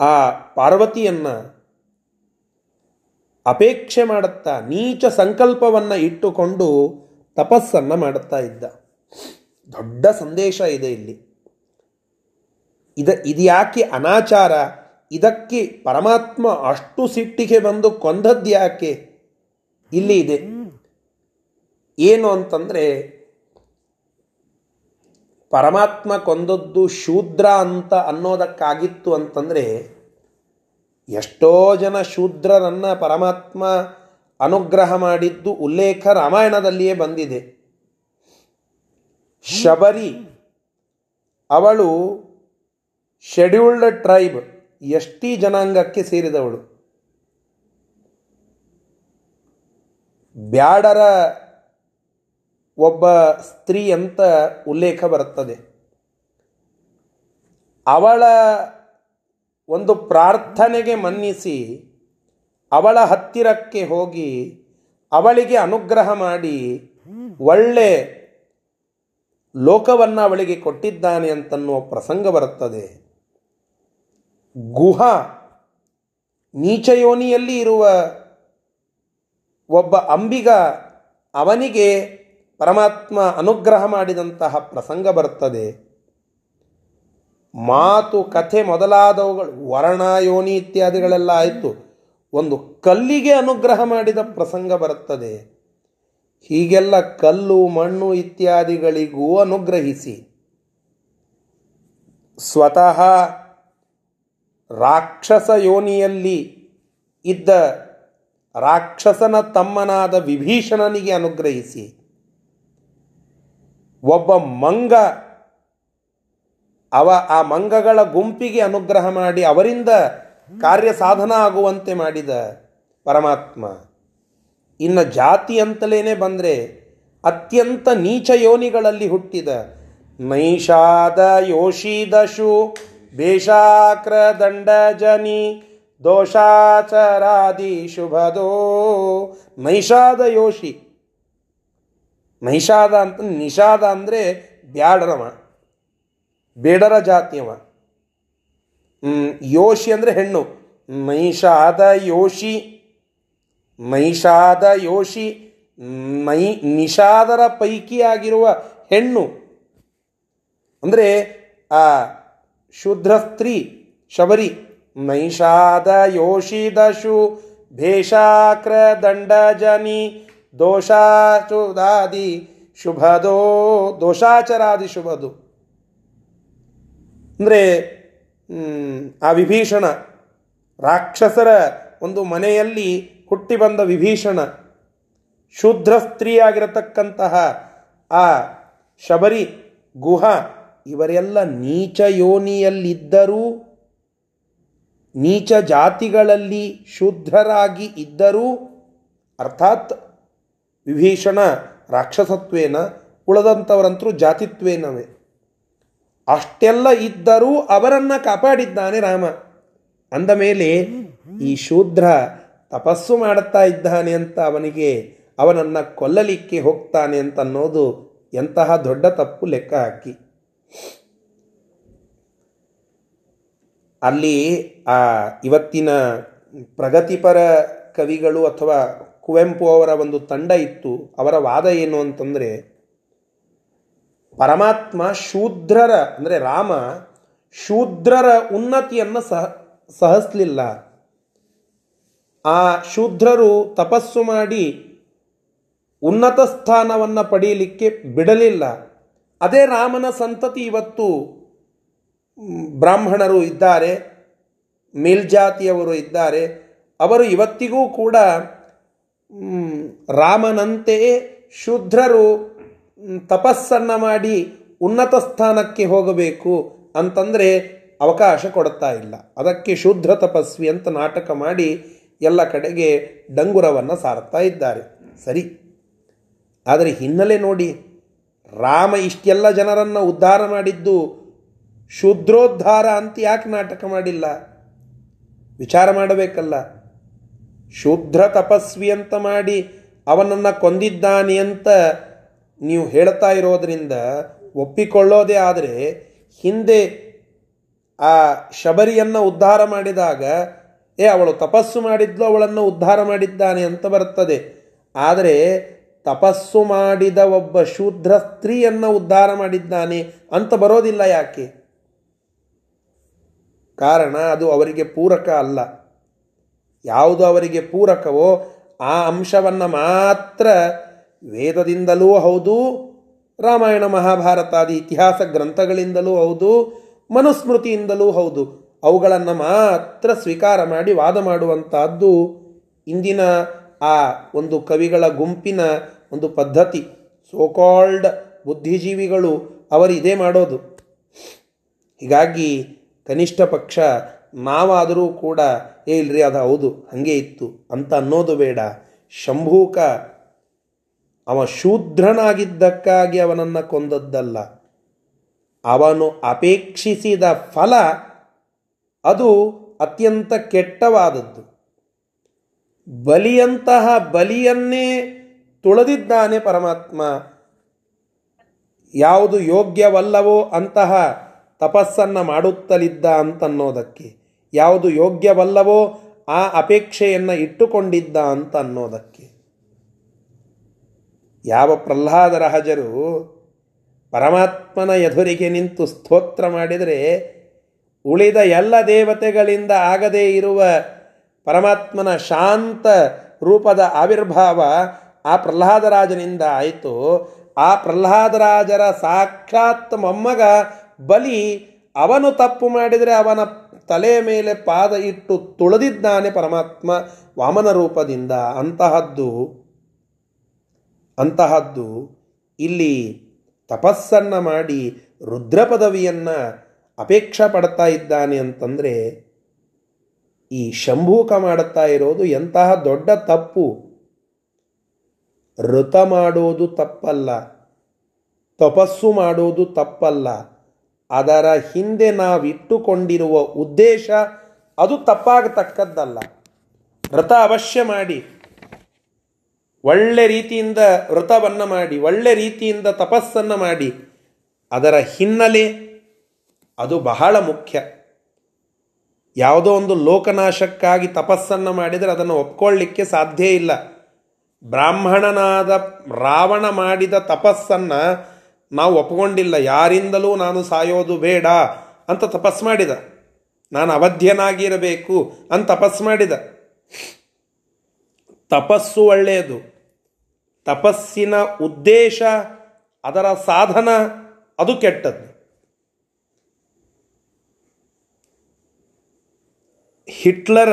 ಆ ಪಾರ್ವತಿಯನ್ನ ಅಪೇಕ್ಷೆ ಮಾಡುತ್ತಾ ನೀಚ ಸಂಕಲ್ಪವನ್ನು ಇಟ್ಟುಕೊಂಡು ತಪಸ್ಸನ್ನು ಮಾಡುತ್ತಾ ಇದ್ದ. ದೊಡ್ಡ ಸಂದೇಶ ಇದೆ ಇಲ್ಲಿ. ಇದ, ಇದ್ಯಾಕೆ ಅನಾಚಾರ? ಇದಕ್ಕೆ ಪರಮಾತ್ಮ ಅಷ್ಟು ಸಿಟ್ಟಿಗೆ ಬಂದು ಕೊಂದದ್ದು ಯಾಕೆ? ಇಲ್ಲಿ ಇದೆ. ಏನು ಅಂತಂದರೆ, ಪರಮಾತ್ಮ ಕೊಂದದ್ದು ಶೂದ್ರ ಅಂತ ಅನ್ನೋದಕ್ಕಾಗಿತ್ತು ಅಂತಂದರೆ, ಎಷ್ಟೋ ಜನ ಶೂದ್ರರನ್ನು ಪರಮಾತ್ಮ ಅನುಗ್ರಹ ಮಾಡಿದ್ದು ಉಲ್ಲೇಖ ರಾಮಾಯಣದಲ್ಲಿಯೇ ಬಂದಿದೆ. ಶಬರಿ ಅವಳು ಶೆಡ್ಯೂಲ್ಡ್ ಟ್ರೈಬ್ ಎಷ್ಟಿ ಜನಾಂಗಕ್ಕೆ ಸೇರಿದವಳು? ಬ್ಯಾಡರ ಒಬ್ಬ ಸ್ತ್ರೀ ಅಂತ ಉಲ್ಲೇಖ ಬರುತ್ತದೆ. ಅವಳ ಒಂದು ಪ್ರಾರ್ಥನೆಗೆ ಮನ್ನಿಸಿ, ಅವಳ ಹತ್ತಿರಕ್ಕೆ ಹೋಗಿ ಅವಳಿಗೆ ಅನುಗ್ರಹ ಮಾಡಿ, ಒಳ್ಳೆ ಲೋಕವನ್ನು ಅವಳಿಗೆ ಕೊಟ್ಟಿದ್ದಾನೆ ಅಂತನ್ನುವ ಪ್ರಸಂಗ ಬರುತ್ತದೆ. ಗುಹ. ನೀಚಯೋನಿಯಲ್ಲಿ ಇರುವ ಒಬ್ಬ ಅಂಬಿಗ ಅವನಿಗೆ ಪರಮಾತ್ಮ ಅನುಗ್ರಹ ಮಾಡಿದಂತಹ ಪ್ರಸಂಗ ಬರುತ್ತದೆ. ಮಾತು, ಕಥೆ ಮೊದಲಾದವುಗಳು ವರ್ಣ ಯೋನಿ ಇತ್ಯಾದಿಗಳೆಲ್ಲ ಆಯಿತು. ಒಂದು ಕಲ್ಲಿಗೆ ಅನುಗ್ರಹ ಮಾಡಿದ ಪ್ರಸಂಗ ಬರುತ್ತದೆ. ಹೀಗೆಲ್ಲ ಕಲ್ಲು, ಮಣ್ಣು ಇತ್ಯಾದಿಗಳಿಗೂ ಅನುಗ್ರಹಿಸಿ ಸ್ವತಃ ರಾಕ್ಷಸ ಯೋನಿಯಲ್ಲಿ ಇದ್ದ ರಾಕ್ಷಸನ ತಮ್ಮನಾದ ವಿಭೀಷಣನಿಗೆ ಅನುಗ್ರಹಿಸಿ, ಒಬ್ಬ ಮಂಗ, ಅವ ಆ ಮಂಗಗಳ ಗುಂಪಿಗೆ ಅನುಗ್ರಹ ಮಾಡಿ ಅವರಿಂದ ಕಾರ್ಯ ಸಾಧನ ಆಗುವಂತೆ ಮಾಡಿದ ಪರಮಾತ್ಮ. ಇನ್ನು ಜಾತಿ ಅಂತಲೇ ಬಂದರೆ ಅತ್ಯಂತ ನೀಚ ಯೋನಿಗಳಲ್ಲಿ ಹುಟ್ಟಿದ ನೈಷಾದ ಯೋಷಿದಶು ಬೇಷಾಕ್ರ ದಂಡ ಜನಿ ದೋಷಾಚರಾದಿ ಶುಭದೋ. ನೈಷಾದ ಯೋಷಿ. ನೈಷಾದ ಅಂತ, ನಿಷಾದ ಅಂದರೆ ಬ್ಯಾಡರವ. ಬೇಡರ ಜಾತಿಯವ. ಯೋಶಿ ಅಂದರೆ ಹೆಣ್ಣು. ನೈಷಾದ ಯೋಶಿ ನೈಷಾದ ಯೋಶಿ ನೈ ನಿಷಾದರ ಪೈಕಿ ಆಗಿರುವ ಹೆಣ್ಣು. ಅಂದರೆ, ಆ ಶೂದ್ರ ಸ್ತ್ರೀ ಶಬರಿ ನೈಷಾದ ಯೋಷಿದಶು ಭೇಷಾಕ್ರ ದಂಡಜನಿ ದೋಷಾಚುದಾದಿ ಶುಭದೋ ದೋಷಾಚರಾದಿ ಶುಭದು. ಅಂದರೆ ಆ ವಿಭೀಷಣ ರಾಕ್ಷಸರ ಒಂದು ಮನೆಯಲ್ಲಿ ಹುಟ್ಟಿ ಬಂದ ವಿಭೀಷಣ ಶೂದ್ರ ಸ್ತ್ರೀಯಾಗಿರತಕ್ಕಂತಹ ಆ ಶಬರಿ ಗುಹ ಇವರೆಲ್ಲ ನೀಚ ಯೋನಿಯಲ್ಲಿದ್ದರೂ, ನೀಚ ಜಾತಿಗಳಲ್ಲಿ ಶುದ್ಧರಾಗಿ ಇದ್ದರೂ, ಅರ್ಥಾತ್ ವಿಭೀಷಣ ರಾಕ್ಷಸತ್ವೇನ ಉಳದಂಥವರಂತರೂ ಜಾತಿತ್ವೇನವೇ? ಅಷ್ಟೆಲ್ಲ ಇದ್ದರೂ ಅವರನ್ನು ಕಾಪಾಡಿದ್ದಾನೆ ರಾಮ. ಅಂದ ಮೇಲೆ ಈ ಶೂದ್ರ ತಪಸ್ಸು ಮಾಡುತ್ತಾ ಇದ್ದಾನೆ ಅಂತ ಅವನಿಗೆ, ಅವನನ್ನು ಕೊಲ್ಲಲಿಕ್ಕೆ ಹೋಗ್ತಾನೆ ಅಂತ ಅನ್ನೋದು ಎಂತಹ ದೊಡ್ಡ ತಪ್ಪು ಲೆಕ್ಕ ಹಾಕಿ. ಅಲ್ಲಿ ಆ ಇವತ್ತಿನ ಪ್ರಗತಿಪರ ಕವಿಗಳು ಅಥವಾ ಕುವೆಂಪು ಅವರ ಒಂದು ತಂಡ ಇತ್ತು. ಅವರ ವಾದ ಏನು ಅಂತಂದರೆ, ಪರಮಾತ್ಮ ಶೂದ್ರರ, ಅಂದರೆ ರಾಮ ಶೂದ್ರರ ಉನ್ನತಿಯನ್ನು ಸಹ, ಸಹಸ್ಲಿಲ್ಲ. ಆ ಶೂದ್ರರು ತಪಸ್ಸು ಮಾಡಿ ಉನ್ನತ ಸ್ಥಾನವನ್ನು ಪಡೆಯಲಿಕ್ಕೆ ಬಿಡಲಿಲ್ಲ. ಅದೇ ರಾಮನ ಸಂತತಿ ಇವತ್ತು ಬ್ರಾಹ್ಮಣರು ಇದ್ದಾರೆ, ಮೇಲ್ಜಾತಿಯವರು ಇದ್ದಾರೆ. ಅವರು ಇವತ್ತಿಗೂ ಕೂಡ ರಾಮನಂತೆಯೇ ಶೂದ್ರರು ತಪಸ್ಸನ್ನು ಮಾಡಿ ಉನ್ನತ ಸ್ಥಾನಕ್ಕೆ ಹೋಗಬೇಕು ಅಂತಂದರೆ ಅವಕಾಶ ಕೊಡ್ತಾ ಇಲ್ಲ. ಅದಕ್ಕೆ ಶೂದ್ರ ತಪಸ್ವಿ ಅಂತ ನಾಟಕ ಮಾಡಿ ಎಲ್ಲ ಕಡೆಗೆ ಡಂಗುರವನ್ನು ಸಾರುತ್ತಾ ಇದ್ದಾರೆ. ಸರಿ. ಆದರೆ ಹಿನ್ನೆಲೆ ನೋಡಿ ರಾಮ ಇಷ್ಟೆಲ್ಲ ಜನರನ್ನು ಉದ್ಧಾರ ಮಾಡಿದ್ದು ಶೂದ್ರೋದ್ಧಾರ ಅಂತ ಯಾಕೆ ನಾಟಕ ಮಾಡಿಲ್ಲ? ವಿಚಾರ ಮಾಡಬೇಕಲ್ಲ. ಶೂದ್ರ ತಪಸ್ವಿ ಅಂತ ಮಾಡಿ ಅವನನ್ನು ಕೊಂದಿದ್ದಾನೆ ಅಂತ ನೀವು ಹೇಳ್ತಾ ಇರೋದರಿಂದ ಒಪ್ಪಿಕೊಳ್ಳೋದೇ ಆದರೆ ಹಿಂದೆ ಆ ಶಬರಿಯನ್ನು ಉದ್ಧಾರ ಮಾಡಿದಾಗ, ಏ, ಅವಳು ತಪಸ್ಸು ಮಾಡಿದ್ಲು, ಅವಳನ್ನು ಉದ್ಧಾರ ಮಾಡಿದ್ದಾನೆ ಅಂತ ಬರ್ತದೆ ಆದರೆ ತಪಸ್ಸು ಮಾಡಿದ ಒಬ್ಬ ಶೂದ್ರ ಸ್ತ್ರೀಯನ್ನು ಉದ್ಧಾರ ಮಾಡಿದ್ದಾನೆ ಅಂತ ಬರೋದಿಲ್ಲ ಯಾಕೆ? ಕಾರಣ ಅದು ಅವರಿಗೆ ಪೂರಕ ಅಲ್ಲ. ಯಾವುದು ಅವರಿಗೆ ಪೂರಕವೋ ಆ ಅಂಶವನ್ನು ಮಾತ್ರ ವೇದದಿಂದಲೂ ಹೌದು, ರಾಮಾಯಣ ಮಹಾಭಾರತಾದಿ ಇತಿಹಾಸ ಗ್ರಂಥಗಳಿಂದಲೂ ಹೌದು, ಮನುಸ್ಮೃತಿಯಿಂದಲೂ ಹೌದು. ಅವುಗಳನ್ನು ಮಾತ್ರ ಸ್ವೀಕಾರ ಮಾಡಿ ವಾದ ಮಾಡುವಂತಹದ್ದು ಇಂದಿನ ಆ ಒಂದು ಕವಿಗಳ ಗುಂಪಿನ ಒಂದು ಪದ್ಧತಿ ಸೋಕಾಲ್ಡ್ ಬುದ್ಧಿಜೀವಿಗಳು ಅವರು ಇದೇ ಮಾಡೋದು. ಹೀಗಾಗಿ ಕನಿಷ್ಠ ಪಕ್ಷ ನಾವಾದರೂ ಕೂಡ, ಏ ಇಲ್ರಿ, ಅದು ಹೌದು, ಹಾಗೆ ಇತ್ತು ಅಂತ ಅನ್ನೋದು ಬೇಡ. ಶಂಭೂಕ, ಅವ ಶೂದ್ರನಾಗಿದ್ದಕ್ಕಾಗಿ ಅವನನ್ನು ಕೊಂದದ್ದಲ್ಲ. ಅವನು ಅಪೇಕ್ಷಿಸಿದ ಫಲ ಅದು ಅತ್ಯಂತ ಕೆಟ್ಟವಾದದ್ದು. ಬಲಿಯಂತಹ ಬಲಿಯನ್ನೇ ತುಳದಿದ್ದಾನೆ ಪರಮಾತ್ಮ. ಯಾವುದು ಯೋಗ್ಯವಲ್ಲವೋ ಅಂತಹ ತಪಸ್ಸನ್ನು ಮಾಡುತ್ತಲಿದ್ದ ಅಂತನ್ನೋದಕ್ಕೆ. ಯಾವುದು ಯೋಗ್ಯವಲ್ಲವೋ ಆ ಅಪೇಕ್ಷೆಯನ್ನು ಇಟ್ಟುಕೊಂಡಿದ್ದ ಅಂತ ಅನ್ನೋದಕ್ಕೆ ಯಾವ ಪ್ರಹ್ಲಾದರಹಜರು ಪರಮಾತ್ಮನ ಎದುರಿಗೆ ನಿಂತು ಸ್ತೋತ್ರ ಮಾಡಿದರೆ ಉಳಿದ ಎಲ್ಲ ದೇವತೆಗಳಿಂದ ಆಗದೇ ಇರುವ ಪರಮಾತ್ಮನ ಶಾಂತ ರೂಪದ ಆವಿರ್ಭಾವ ಆ ಪ್ರಹ್ಲಾದರಾಜನಿಂದ ಆಯಿತು. ಆ ಪ್ರಹ್ಲಾದರಾಜರ ಸಾಕ್ಷಾತ್ ಮೊಮ್ಮಗ ಬಲಿ ಅವನು ತಪ್ಪು ಮಾಡಿದರೆ ಅವನ ತಲೆಯ ಮೇಲೆ ಪಾದ ಇಟ್ಟು ತುಳಿದಿದ್ದಾನೆ ಪರಮಾತ್ಮ ವಾಮನ ರೂಪದಿಂದ. ಅಂತಹದ್ದು ಅಂತಹದ್ದು ಇಲ್ಲಿ ತಪಸ್ಸನ್ನು ಮಾಡಿ ರುದ್ರ ಪದವಿಯನ್ನು ಅಪೇಕ್ಷೆ ಪಡ್ತಾ ಇದ್ದಾನೆ ಅಂತಂದರೆ ಈ ಶಂಭೂಕ ಮಾಡುತ್ತಾ ಇರೋದು ಎಂತಹ ದೊಡ್ಡ ತಪ್ಪು. ಋತ ಮಾಡೋದು ತಪ್ಪಲ್ಲ, ತಪಸ್ಸು ಮಾಡೋದು ತಪ್ಪಲ್ಲ. ಅದರ ಹಿಂದೆ ನಾವಿಟ್ಟುಕೊಂಡಿರುವ ಉದ್ದೇಶ ಅದು ತಪ್ಪಾಗತಕ್ಕದ್ದಲ್ಲ. ವ್ರತ ಅವಶ್ಯ ಮಾಡಿ, ಒಳ್ಳೆ ರೀತಿಯಿಂದ ವ್ರತವನ್ನು ಮಾಡಿ, ಒಳ್ಳೆ ರೀತಿಯಿಂದ ತಪಸ್ಸನ್ನು ಮಾಡಿ, ಅದರ ಹಿನ್ನೆಲೆ ಅದು ಬಹಳ ಮುಖ್ಯ. ಯಾವುದೋ ಒಂದು ಲೋಕನಾಶಕ್ಕಾಗಿ ತಪಸ್ಸನ್ನು ಮಾಡಿದರೆ ಅದನ್ನು ಒಪ್ಕೊಳ್ಳಿಕ್ಕೆ ಸಾಧ್ಯ ಇಲ್ಲ. ಬ್ರಾಹ್ಮಣನಾದ ರಾವಣ ಮಾಡಿದ ತಪಸ್ಸನ್ನು ನಾವು ಒಪ್ಕೊಂಡಿಲ್ಲ. ಯಾರಿಂದಲೂ ನಾನು ಸಾಯೋದು ಬೇಡ ಅಂತ ತಪಸ್ ಮಾಡಿದ. ನಾನು ಅವಧ್ಯನಾಗಿರಬೇಕು ಅಂತ ತಪಸ್ ಮಾಡಿದ. ತಪಸ್ಸು ಒಳ್ಳೆಯದು. ತಪಸ್ಸಿನ ಉದ್ದೇಶ ಅದರ ಸಾಧನ ಅದು ಕೆಟ್ಟದ್ದು. ಹಿಟ್ಲರ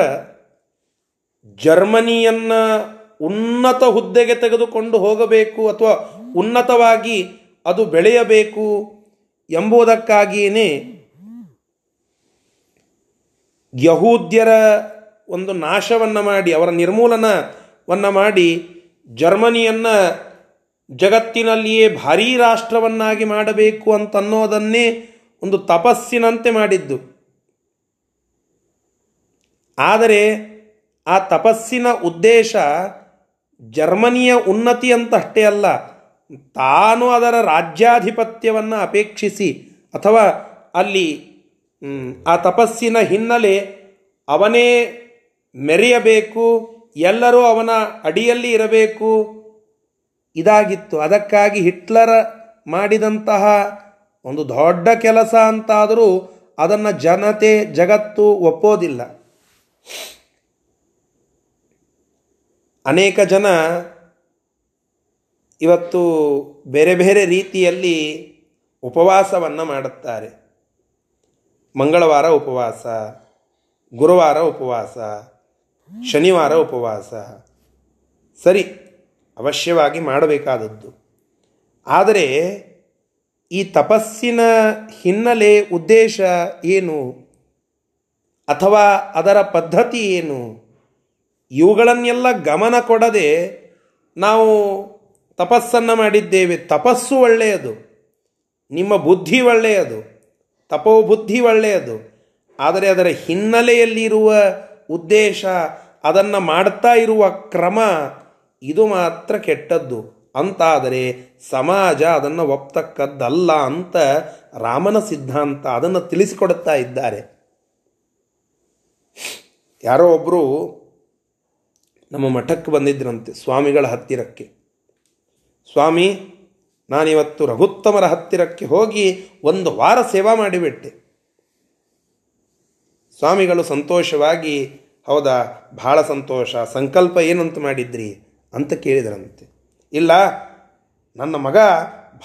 ಜರ್ಮನಿಯನ್ನ ಉನ್ನತ ಹುದ್ದೆಗೆ ತೆಗೆದುಕೊಂಡು ಹೋಗಬೇಕು ಅಥವಾ ಉನ್ನತವಾಗಿ ಅದು ಬೆಳೆಯಬೇಕು ಎಂಬುದಕ್ಕಾಗಿಯೇ ಯಹೂದ್ಯರ ಒಂದು ನಾಶವನ್ನು ಮಾಡಿ, ಅವರ ನಿರ್ಮೂಲನವನ್ನು ಮಾಡಿ ಜರ್ಮನಿಯನ್ನು ಜಗತ್ತಿನಲ್ಲಿಯೇ ಭಾರೀ ರಾಷ್ಟ್ರವನ್ನಾಗಿ ಮಾಡಬೇಕು ಅಂತನ್ನೋದನ್ನೇ ಒಂದು ತಪಸ್ಸಿನಂತೆ ಮಾಡಿದ್ದು. ಆದರೆ ಆ ತಪಸ್ಸಿನ ಉದ್ದೇಶ ಜರ್ಮನಿಯ ಉನ್ನತಿ ಅಂತ ಅಷ್ಟೇ ಅಲ್ಲ. ತಾನು ಅದರ ರಾಜ್ಯಾಧಿಪತ್ಯವನ್ನು ಅಪೇಕ್ಷಿಸಿ ಅಥವಾ ಅಲ್ಲಿ ಆ ತಪಸ್ಸಿನ ಹಿನ್ನೆಲೆ ಅವನೇ ಮೆರೆಯಬೇಕು, ಎಲ್ಲರೂ ಅವನ ಅಡಿಯಲ್ಲಿ ಇರಬೇಕು. ಇದಾಗಿತ್ತು. ಅದಕ್ಕಾಗಿ ಹಿಟ್ಲರ ಮಾಡಿದಂತಹ ಒಂದು ದೊಡ್ಡ ಕೆಲಸ ಅಂತಾದರೂ ಅದನ್ನು ಜನತೆ ಜಗತ್ತು ಒಪ್ಪೋದಿಲ್ಲ. ಅನೇಕ ಜನ ಇವತ್ತು ಬೇರೆ ಬೇರೆ ರೀತಿಯಲ್ಲಿ ಉಪವಾಸವನ್ನು ಮಾಡುತ್ತಾರೆ. ಮಂಗಳವಾರ ಉಪವಾಸ, ಗುರುವಾರ ಉಪವಾಸ, ಶನಿವಾರ ಉಪವಾಸ. ಸರಿ, ಅವಶ್ಯವಾಗಿ ಮಾಡಬೇಕಾದದ್ದು. ಆದರೆ ಈ ತಪಸ್ಸಿನ ಹಿನ್ನೆಲೆ ಉದ್ದೇಶ ಏನು? ಅಥವಾ ಅದರ ಪದ್ಧತಿ ಏನು? ಇವುಗಳನ್ನೆಲ್ಲ ಗಮನ ಕೊಡದೆ ನಾವು ತಪಸ್ಸನ್ನು ಮಾಡಿದ್ದೇವೆ. ತಪಸ್ಸು ಒಳ್ಳೆಯದು. ನಿಮ್ಮ ಬುದ್ಧಿ ಒಳ್ಳೆಯದು. ತಪೋ ಬುದ್ಧಿ ಒಳ್ಳೆಯದು. ಆದರೆ ಅದರ ಹಿನ್ನೆಲೆಯಲ್ಲಿರುವ ಉದ್ದೇಶ, ಅದನ್ನು ಮಾಡ್ತಾ ಇರುವ ಕ್ರಮ ಇದು ಮಾತ್ರ ಕೆಟ್ಟದ್ದು. ಅಂತಾದರೆ ಸಮಾಜ ಅದನ್ನು ಒಪ್ತಕ್ಕದ್ದಲ್ಲ ಅಂತ ರಾಮನ ಸಿದ್ಧಾಂತ ಅದನ್ನು ತಿಳಿಸಿಕೊಡುತ್ತಾ ಇದ್ದಾರೆ. ಯಾರೋ ಒಬ್ಬರು ನಮ್ಮ ಮಠಕ್ಕೆ ಬಂದಿದ್ರಂತೆ ಸ್ವಾಮಿಗಳ ಹತ್ತಿರಕ್ಕೆ. ಸ್ವಾಮಿ, ನಾನಿವತ್ತು ರಘುತ್ತಮರ ಹತ್ತಿರಕ್ಕೆ ಹೋಗಿ ಒಂದು ವಾರ ಸೇವಾ ಮಾಡಿಬಿಟ್ಟೆ. ಸ್ವಾಮಿಗಳು ಸಂತೋಷವಾಗಿ, ಹೌದಾ ಭಾಳ ಸಂತೋಷ, ಸಂಕಲ್ಪ ಏನಂತ ಮಾಡಿದ್ರಿ ಅಂತ ಕೇಳಿದರಂತೆ. ಇಲ್ಲ, ನನ್ನ ಮಗ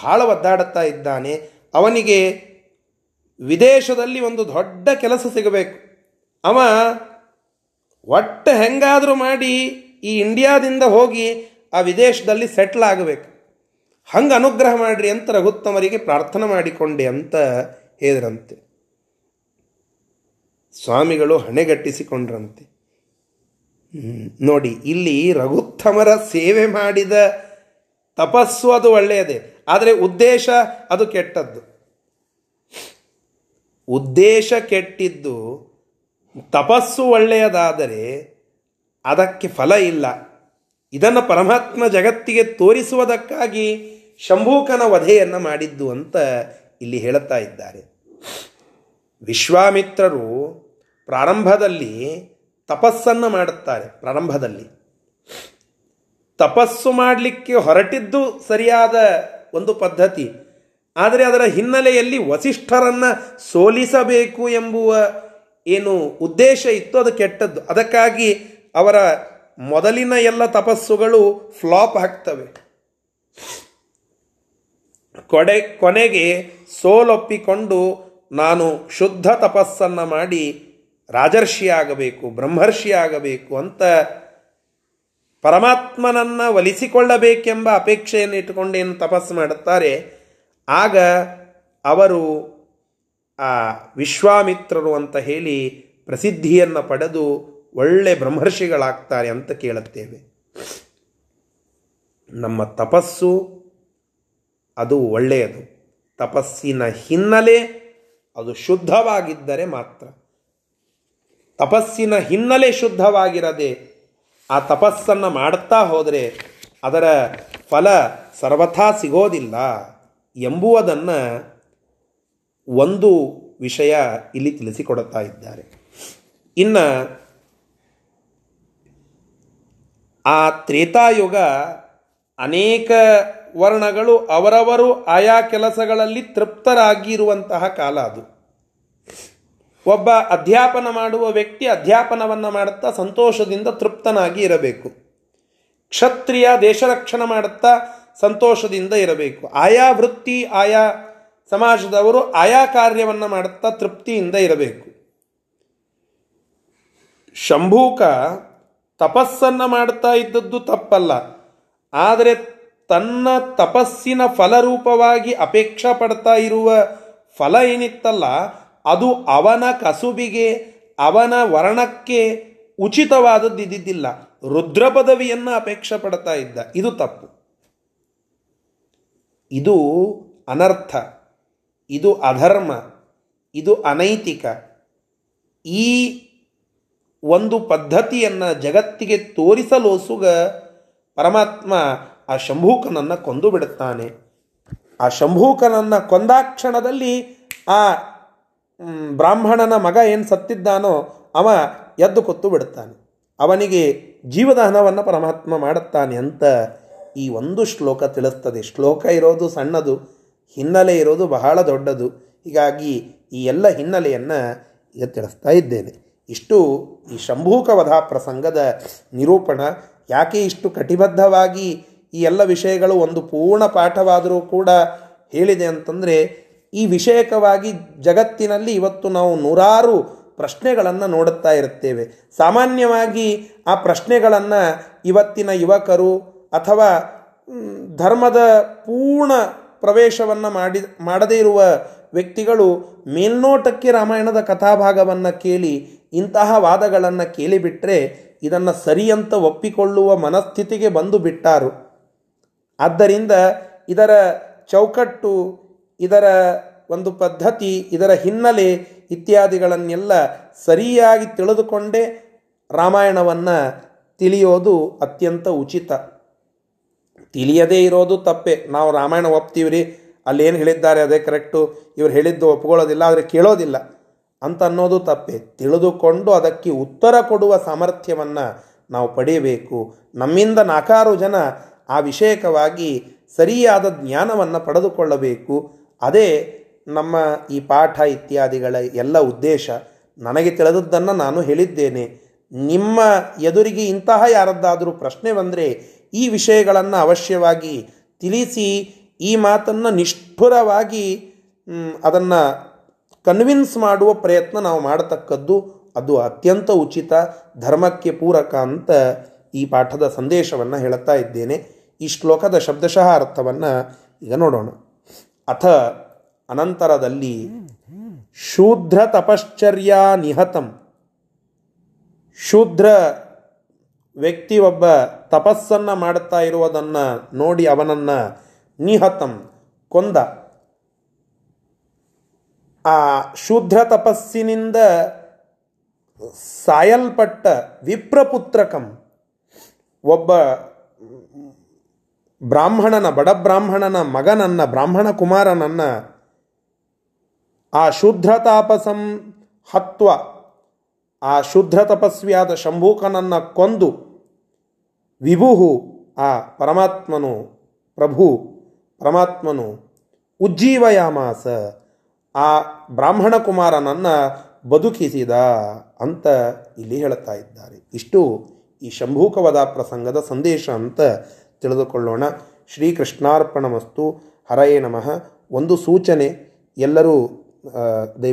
ಭಾಳ ಒದ್ದಾಡುತ್ತಾ ಇದ್ದಾನೆ, ಅವನಿಗೆ ವಿದೇಶದಲ್ಲಿ ಒಂದು ದೊಡ್ಡ ಕೆಲಸ ಸಿಗಬೇಕು. ಅವ ಒಟ್ಟು ಹೆಂಗಾದರೂ ಮಾಡಿ ಈ ಇಂಡಿಯಾದಿಂದ ಹೋಗಿ ಆ ವಿದೇಶದಲ್ಲಿ ಸೆಟ್ಲ್ ಆಗಬೇಕು. ಹಂಗೆ ಅನುಗ್ರಹ ಮಾಡಿರಿ ಅಂತ ರಘುತ್ತಮರಿಗೆ ಪ್ರಾರ್ಥನೆ ಮಾಡಿಕೊಂಡೆ ಅಂತ ಹೇಳಿದ್ರಂತೆ. ಸ್ವಾಮಿಗಳು ಹಣೆಗಟ್ಟಿಸಿಕೊಂಡ್ರಂತೆ. ನೋಡಿ, ಇಲ್ಲಿ ರಘುತ್ತಮರ ಸೇವೆ ಮಾಡಿದ ತಪಸ್ಸು ಅದು ಒಳ್ಳೆಯದೇ, ಆದರೆ ಉದ್ದೇಶ ಅದು ಕೆಟ್ಟದ್ದು. ಉದ್ದೇಶ ಕೆಟ್ಟಿದ್ದು ತಪಸ್ಸು ಒಳ್ಳೆಯದಾದರೆ ಅದಕ್ಕೆ ಫಲ ಇಲ್ಲ. ಇದನ್ನು ಪರಮಾತ್ಮ ಜಗತ್ತಿಗೆ ತೋರಿಸುವುದಕ್ಕಾಗಿ ಶಂಭೂಕನ ವಧೆಯನ್ನು ಮಾಡಿದ್ದು ಅಂತ ಇಲ್ಲಿ ಹೇಳುತ್ತಾ ಇದ್ದಾರೆ. ವಿಶ್ವಾಮಿತ್ರರು ಪ್ರಾರಂಭದಲ್ಲಿ ತಪಸ್ಸನ್ನು ಮಾಡುತ್ತಾರೆ, ಪ್ರಾರಂಭದಲ್ಲಿ. ತಪಸ್ಸು ಮಾಡಲಿಕ್ಕೆ ಹೊರಟಿದ್ದು ಸರಿಯಾದ ಒಂದು ಪದ್ಧತಿ. ಆದರೆ ಅದರ ಹಿನ್ನೆಲೆಯಲ್ಲಿ ವಸಿಷ್ಠರನ್ನು ಸೋಲಿಸಬೇಕು ಎಂಬುವ ಏನು ಉದ್ದೇಶ ಇತ್ತು ಅದು ಕೆಟ್ಟದ್ದು. ಅದಕ್ಕಾಗಿ ಅವರ ಮೊದಲಿನ ಎಲ್ಲ ತಪಸ್ಸುಗಳು ಫ್ಲಾಪ್ ಆಗ್ತವೆ. ಕೊಡೆ, ಕೊನೆಗೆ ಸೋಲೊಪ್ಪಿಕೊಂಡು ನಾನು ಶುದ್ಧ ತಪಸ್ಸನ್ನು ಮಾಡಿ ರಾಜರ್ಷಿ ಆಗಬೇಕು ಬ್ರಹ್ಮರ್ಷಿ ಆಗಬೇಕು ಅಂತ ಪರಮಾತ್ಮನನ್ನು ಒಲಿಸಿಕೊಳ್ಳಬೇಕೆಂಬ ಅಪೇಕ್ಷೆಯನ್ನು ಇಟ್ಟುಕೊಂಡೇನು ತಪಸ್ಸು ಮಾಡುತ್ತಾರೆ, ಆಗ ಅವರು ಆ ವಿಶ್ವಾಮಿತ್ರರು ಅಂತ ಹೇಳಿ ಪ್ರಸಿದ್ಧಿಯನ್ನು ಪಡೆದು ಒಳ್ಳೆ ಬ್ರಹ್ಮರ್ಷಿಗಳಾಗ್ತಾರೆ ಅಂತ ಕೇಳುತ್ತೇವೆ. ನಮ್ಮ ತಪಸ್ಸು ಅದು ಒಳ್ಳೆಯದು. ತಪಸ್ಸಿನ ಹಿನ್ನೆಲೆ ಅದು ಶುದ್ಧವಾಗಿದ್ದರೆ ಮಾತ್ರ. ತಪಸ್ಸಿನ ಹಿನ್ನೆಲೆ ಶುದ್ಧವಾಗಿರದೆ ಆ ತಪಸ್ಸನ್ನು ಮಾಡುತ್ತಾ ಹೋದರೆ ಅದರ ಫಲ ಸರ್ವಥಾ ಸಿಗೋದಿಲ್ಲ ಎಂಬುವುದನ್ನು ಒಂದು ವಿಷಯ ಇಲ್ಲಿ ತಿಳಿಸಿಕೊಡುತ್ತಾ ಇದ್ದಾರೆ. ಇನ್ನು ಆ ತ್ರೇತಾಯುಗ ಅನೇಕ ವರ್ಣಗಳು ಅವರವರು ಆಯಾ ಕೆಲಸಗಳಲ್ಲಿ ತೃಪ್ತರಾಗಿರುವಂತಹ ಕಾಲ ಅದು. ಒಬ್ಬ ಅಧ್ಯಾಪನ ಮಾಡುವ ವ್ಯಕ್ತಿ ಅಧ್ಯಾಪನವನ್ನು ಮಾಡುತ್ತಾ ಸಂತೋಷದಿಂದ ತೃಪ್ತನಾಗಿ ಇರಬೇಕು. ಕ್ಷತ್ರಿಯ ದೇಶ ರಕ್ಷಣೆ ಮಾಡುತ್ತಾ ಸಂತೋಷದಿಂದ ಇರಬೇಕು. ಆಯಾ ವೃತ್ತಿ, ಆಯಾ ಸಮಾಜದವರು ಆಯಾ ಕಾರ್ಯವನ್ನು ಮಾಡುತ್ತಾ ತೃಪ್ತಿಯಿಂದ ಇರಬೇಕು. ಶಂಭೂಕ ತಪಸ್ಸನ್ನು ಮಾಡ್ತಾ ಇದ್ದದ್ದು ತಪ್ಪಲ್ಲ. ಆದರೆ ತನ್ನ ತಪಸ್ಸಿನ ಫಲರೂಪವಾಗಿ ಅಪೇಕ್ಷಾ ಪಡ್ತಾ ಇರುವ ಫಲ ಏನಿತ್ತಲ್ಲ, ಅದು ಅವನ ಕಸುಬಿಗೆ, ಅವನ ವರ್ಣಕ್ಕೆ ಉಚಿತವಾದದ್ದು ಇದ್ದಿದ್ದಿಲ್ಲ. ರುದ್ರ ಪದವಿಯನ್ನು ಅಪೇಕ್ಷೆ ಪಡ್ತಾ ಇದ್ದ. ಇದು ತಪ್ಪು. ಇದು ಅನರ್ಥ. ಇದು ಅಧರ್ಮ, ಇದು ಅನೈತಿಕ. ಈ ಒಂದು ಪದ್ಧತಿಯನ್ನು ಜಗತ್ತಿಗೆ ತೋರಿಸಲೋಸುಗ ಪರಮಾತ್ಮ ಆ ಶಂಭೂಕನನ್ನು ಕೊಂದು ಬಿಡುತ್ತಾನೆ. ಆ ಶಂಭೂಕನನ್ನು ಕೊಂದಾಕ್ಷಣದಲ್ಲಿ ಆ ಬ್ರಾಹ್ಮಣನ ಮಗ ಏನು ಸತ್ತಿದ್ದಾನೋ ಅವ ಎದ್ದು ಕೊತ್ತು ಬಿಡುತ್ತಾನೆ. ಅವನಿಗೆ ಜೀವದಾನವನ್ನು ಪರಮಾತ್ಮ ಮಾಡುತ್ತಾನೆ ಅಂತ ಈ ಒಂದು ಶ್ಲೋಕ ತಿಳಿಸ್ತದೆ. ಶ್ಲೋಕ ಇರೋದು ಸಣ್ಣದು. ಹಿನ್ನೆಲೆ ಇರೋದು ಬಹಳ ದೊಡ್ಡದು. ಹೀಗಾಗಿ ಈ ಎಲ್ಲ ಹಿನ್ನೆಲೆಯನ್ನು ಈಗ ತಿಳಿಸ್ತಾ ಇದ್ದೇನೆ. ಇಷ್ಟು ಈ ಶಂಭೂಕವಧ ಪ್ರಸಂಗದ ನಿರೂಪಣ ಯಾಕೆ ಇಷ್ಟು ಕಟಿಬದ್ಧವಾಗಿ ಈ ಎಲ್ಲ ವಿಷಯಗಳು ಒಂದು ಪೂರ್ಣ ಪಾಠವಾದರೂ ಕೂಡ ಹೇಳಿದೆ ಅಂತಂದರೆ, ಈ ವಿಷಯಕವಾಗಿ ಜಗತ್ತಿನಲ್ಲಿ ಇವತ್ತು ನಾವು ನೂರಾರು ಪ್ರಶ್ನೆಗಳನ್ನು ನೋಡುತ್ತಾ ಇರುತ್ತೇವೆ. ಸಾಮಾನ್ಯವಾಗಿ ಆ ಪ್ರಶ್ನೆಗಳನ್ನು ಇವತ್ತಿನ ಯುವಕರು ಅಥವಾ ಧರ್ಮದ ಪೂರ್ಣ ಪ್ರವೇಶವನ್ನು ಮಾಡಿ ಮಾಡದೇ ಇರುವ ವ್ಯಕ್ತಿಗಳು ಮೇಲ್ನೋಟಕ್ಕೆ ರಾಮಾಯಣದ ಕಥಾಭಾಗವನ್ನು ಕೇಳಿ ಇಂತಹ ವಾದಗಳನ್ನು ಕೇಳಿಬಿಟ್ರೆ ಇದನ್ನು ಸರಿಯಂತ ಒಪ್ಪಿಕೊಳ್ಳುವ ಮನಸ್ಥಿತಿಗೆ ಬಂದು ಬಿಟ್ಟಾರು. ಆದ್ದರಿಂದ ಇದರ ಚೌಕಟ್ಟು, ಇದರ ಒಂದು ಪದ್ಧತಿ, ಇದರ ಹಿನ್ನೆಲೆ ಇತ್ಯಾದಿಗಳನ್ನೆಲ್ಲ ಸರಿಯಾಗಿ ತಿಳಿದುಕೊಂಡೇ ರಾಮಾಯಣವನ್ನು ತಿಳಿಯೋದು ಅತ್ಯಂತ ಉಚಿತ. ತಿಳಿಯದೇ ಇರೋದು ತಪ್ಪೆ. ನಾವು ರಾಮಾಯಣ ಒಪ್ತೀವಿ ರೀ ಅಲ್ಲೇನು ಹೇಳಿದ್ದಾರೆ ಅದೇ ಕರೆಕ್ಟು, ಇವ್ರು ಹೇಳಿದ್ದು ಒಪ್ಕೊಳ್ಳೋದಿಲ್ಲ, ಆದರೆ ಕೇಳೋದಿಲ್ಲ ಅಂತ ಅನ್ನೋದು ತಪ್ಪೆ. ತಿಳಿದುಕೊಂಡು ಅದಕ್ಕೆ ಉತ್ತರ ಕೊಡುವ ಸಾಮರ್ಥ್ಯವನ್ನು ನಾವು ಪಡೆಯಬೇಕು ನಮ್ಮಿಂದ ನಾಲ್ಕಾರು ಜನ ಆ ವಿಷಯಕವಾಗಿ ಸರಿಯಾದ ಜ್ಞಾನವನ್ನು ಪಡೆದುಕೊಳ್ಳಬೇಕು. ಅದೇ ನಮ್ಮ ಈ ಪಾಠ ಇತ್ಯಾದಿಗಳ ಎಲ್ಲ ಉದ್ದೇಶ. ನನಗೆ ತಿಳಿದದ್ದನ್ನು ನಾನು ಹೇಳಿದ್ದೇನೆ. ನಿಮ್ಮ ಎದುರಿಗೆ ಇಂತಹ ಯಾರದ್ದಾದರೂ ಪ್ರಶ್ನೆ ಬಂದರೆ ಈ ವಿಷಯಗಳನ್ನು ಅವಶ್ಯವಾಗಿ ತಿಳಿಸಿ ಈ ಮಾತನ್ನು ನಿಷ್ಠುರವಾಗಿ ಅದನ್ನು ಕನ್ವಿನ್ಸ್ ಮಾಡುವ ಪ್ರಯತ್ನ ನಾವು ಮಾಡತಕ್ಕದ್ದು ಅದು ಅತ್ಯಂತ ಉಚಿತ ಧರ್ಮಕ್ಕೆ ಪೂರಕ ಅಂತ ಈ ಪಾಠದ ಸಂದೇಶವನ್ನು ಹೇಳುತ್ತಾ ಇದ್ದೇನೆ. ಈ ಶ್ಲೋಕದ ಶಬ್ದಶಃ ಅರ್ಥವನ್ನು ಈಗ ನೋಡೋಣ. ಅಥ ಅನಂತರದಲ್ಲಿ ಶೂದ್ರ ತಪಶ್ಚರ್ಯಾ ನಿಹತಂ. ಶೂದ್ರ ವ್ಯಕ್ತಿ ಒಬ್ಬ ತಪಸ್ಸನ್ನು ಮಾಡುತ್ತಾ ಇರುವುದನ್ನು ನೋಡಿ ಅವನನ್ನು ನಿಹತಂ ಕೊಂದ. ಆ ಶೂದ್ರ ತಪಸ್ಸಿನಿಂದ ಸಾಯಲ್ಪಟ್ಟ ವಿಪ್ರಪುತ್ರಕಂ ಒಬ್ಬ ಬ್ರಾಹ್ಮಣನ, ಬಡ ಬ್ರಾಹ್ಮಣನ ಮಗನನ್ನ, ಬ್ರಾಹ್ಮಣ ಕುಮಾರನನ್ನ ಆ ಶೂದ್ರ ತಾಪಸಂ ಹತ್ವ ಆ ಶುದ್ಧ ತಪಸ್ವಿಯಾದ ಶಂಭೂಕನನ್ನು ಕೊಂದು ವಿಭುಹು ಆ ಪರಮಾತ್ಮನು ಪ್ರಭು ಪರಮಾತ್ಮನು ಉಜ್ಜೀವಯಾಮಾಸ ಆ ಬ್ರಾಹ್ಮಣ ಕುಮಾರನನ್ನು ಬದುಕಿಸಿದ ಅಂತ ಇಲ್ಲಿ ಹೇಳ್ತಾ ಇದ್ದಾರೆ. ಇಷ್ಟು ಈ ಶಂಭೂಕವದ ಪ್ರಸಂಗದ ಸಂದೇಶ ಅಂತ ತಿಳಿದುಕೊಳ್ಳೋಣ. ಶ್ರೀಕೃಷ್ಣಾರ್ಪಣ ಮಸ್ತು ಹರಯೇ ನಮಃ. ಒಂದು ಸೂಚನೆ ಎಲ್ಲರೂ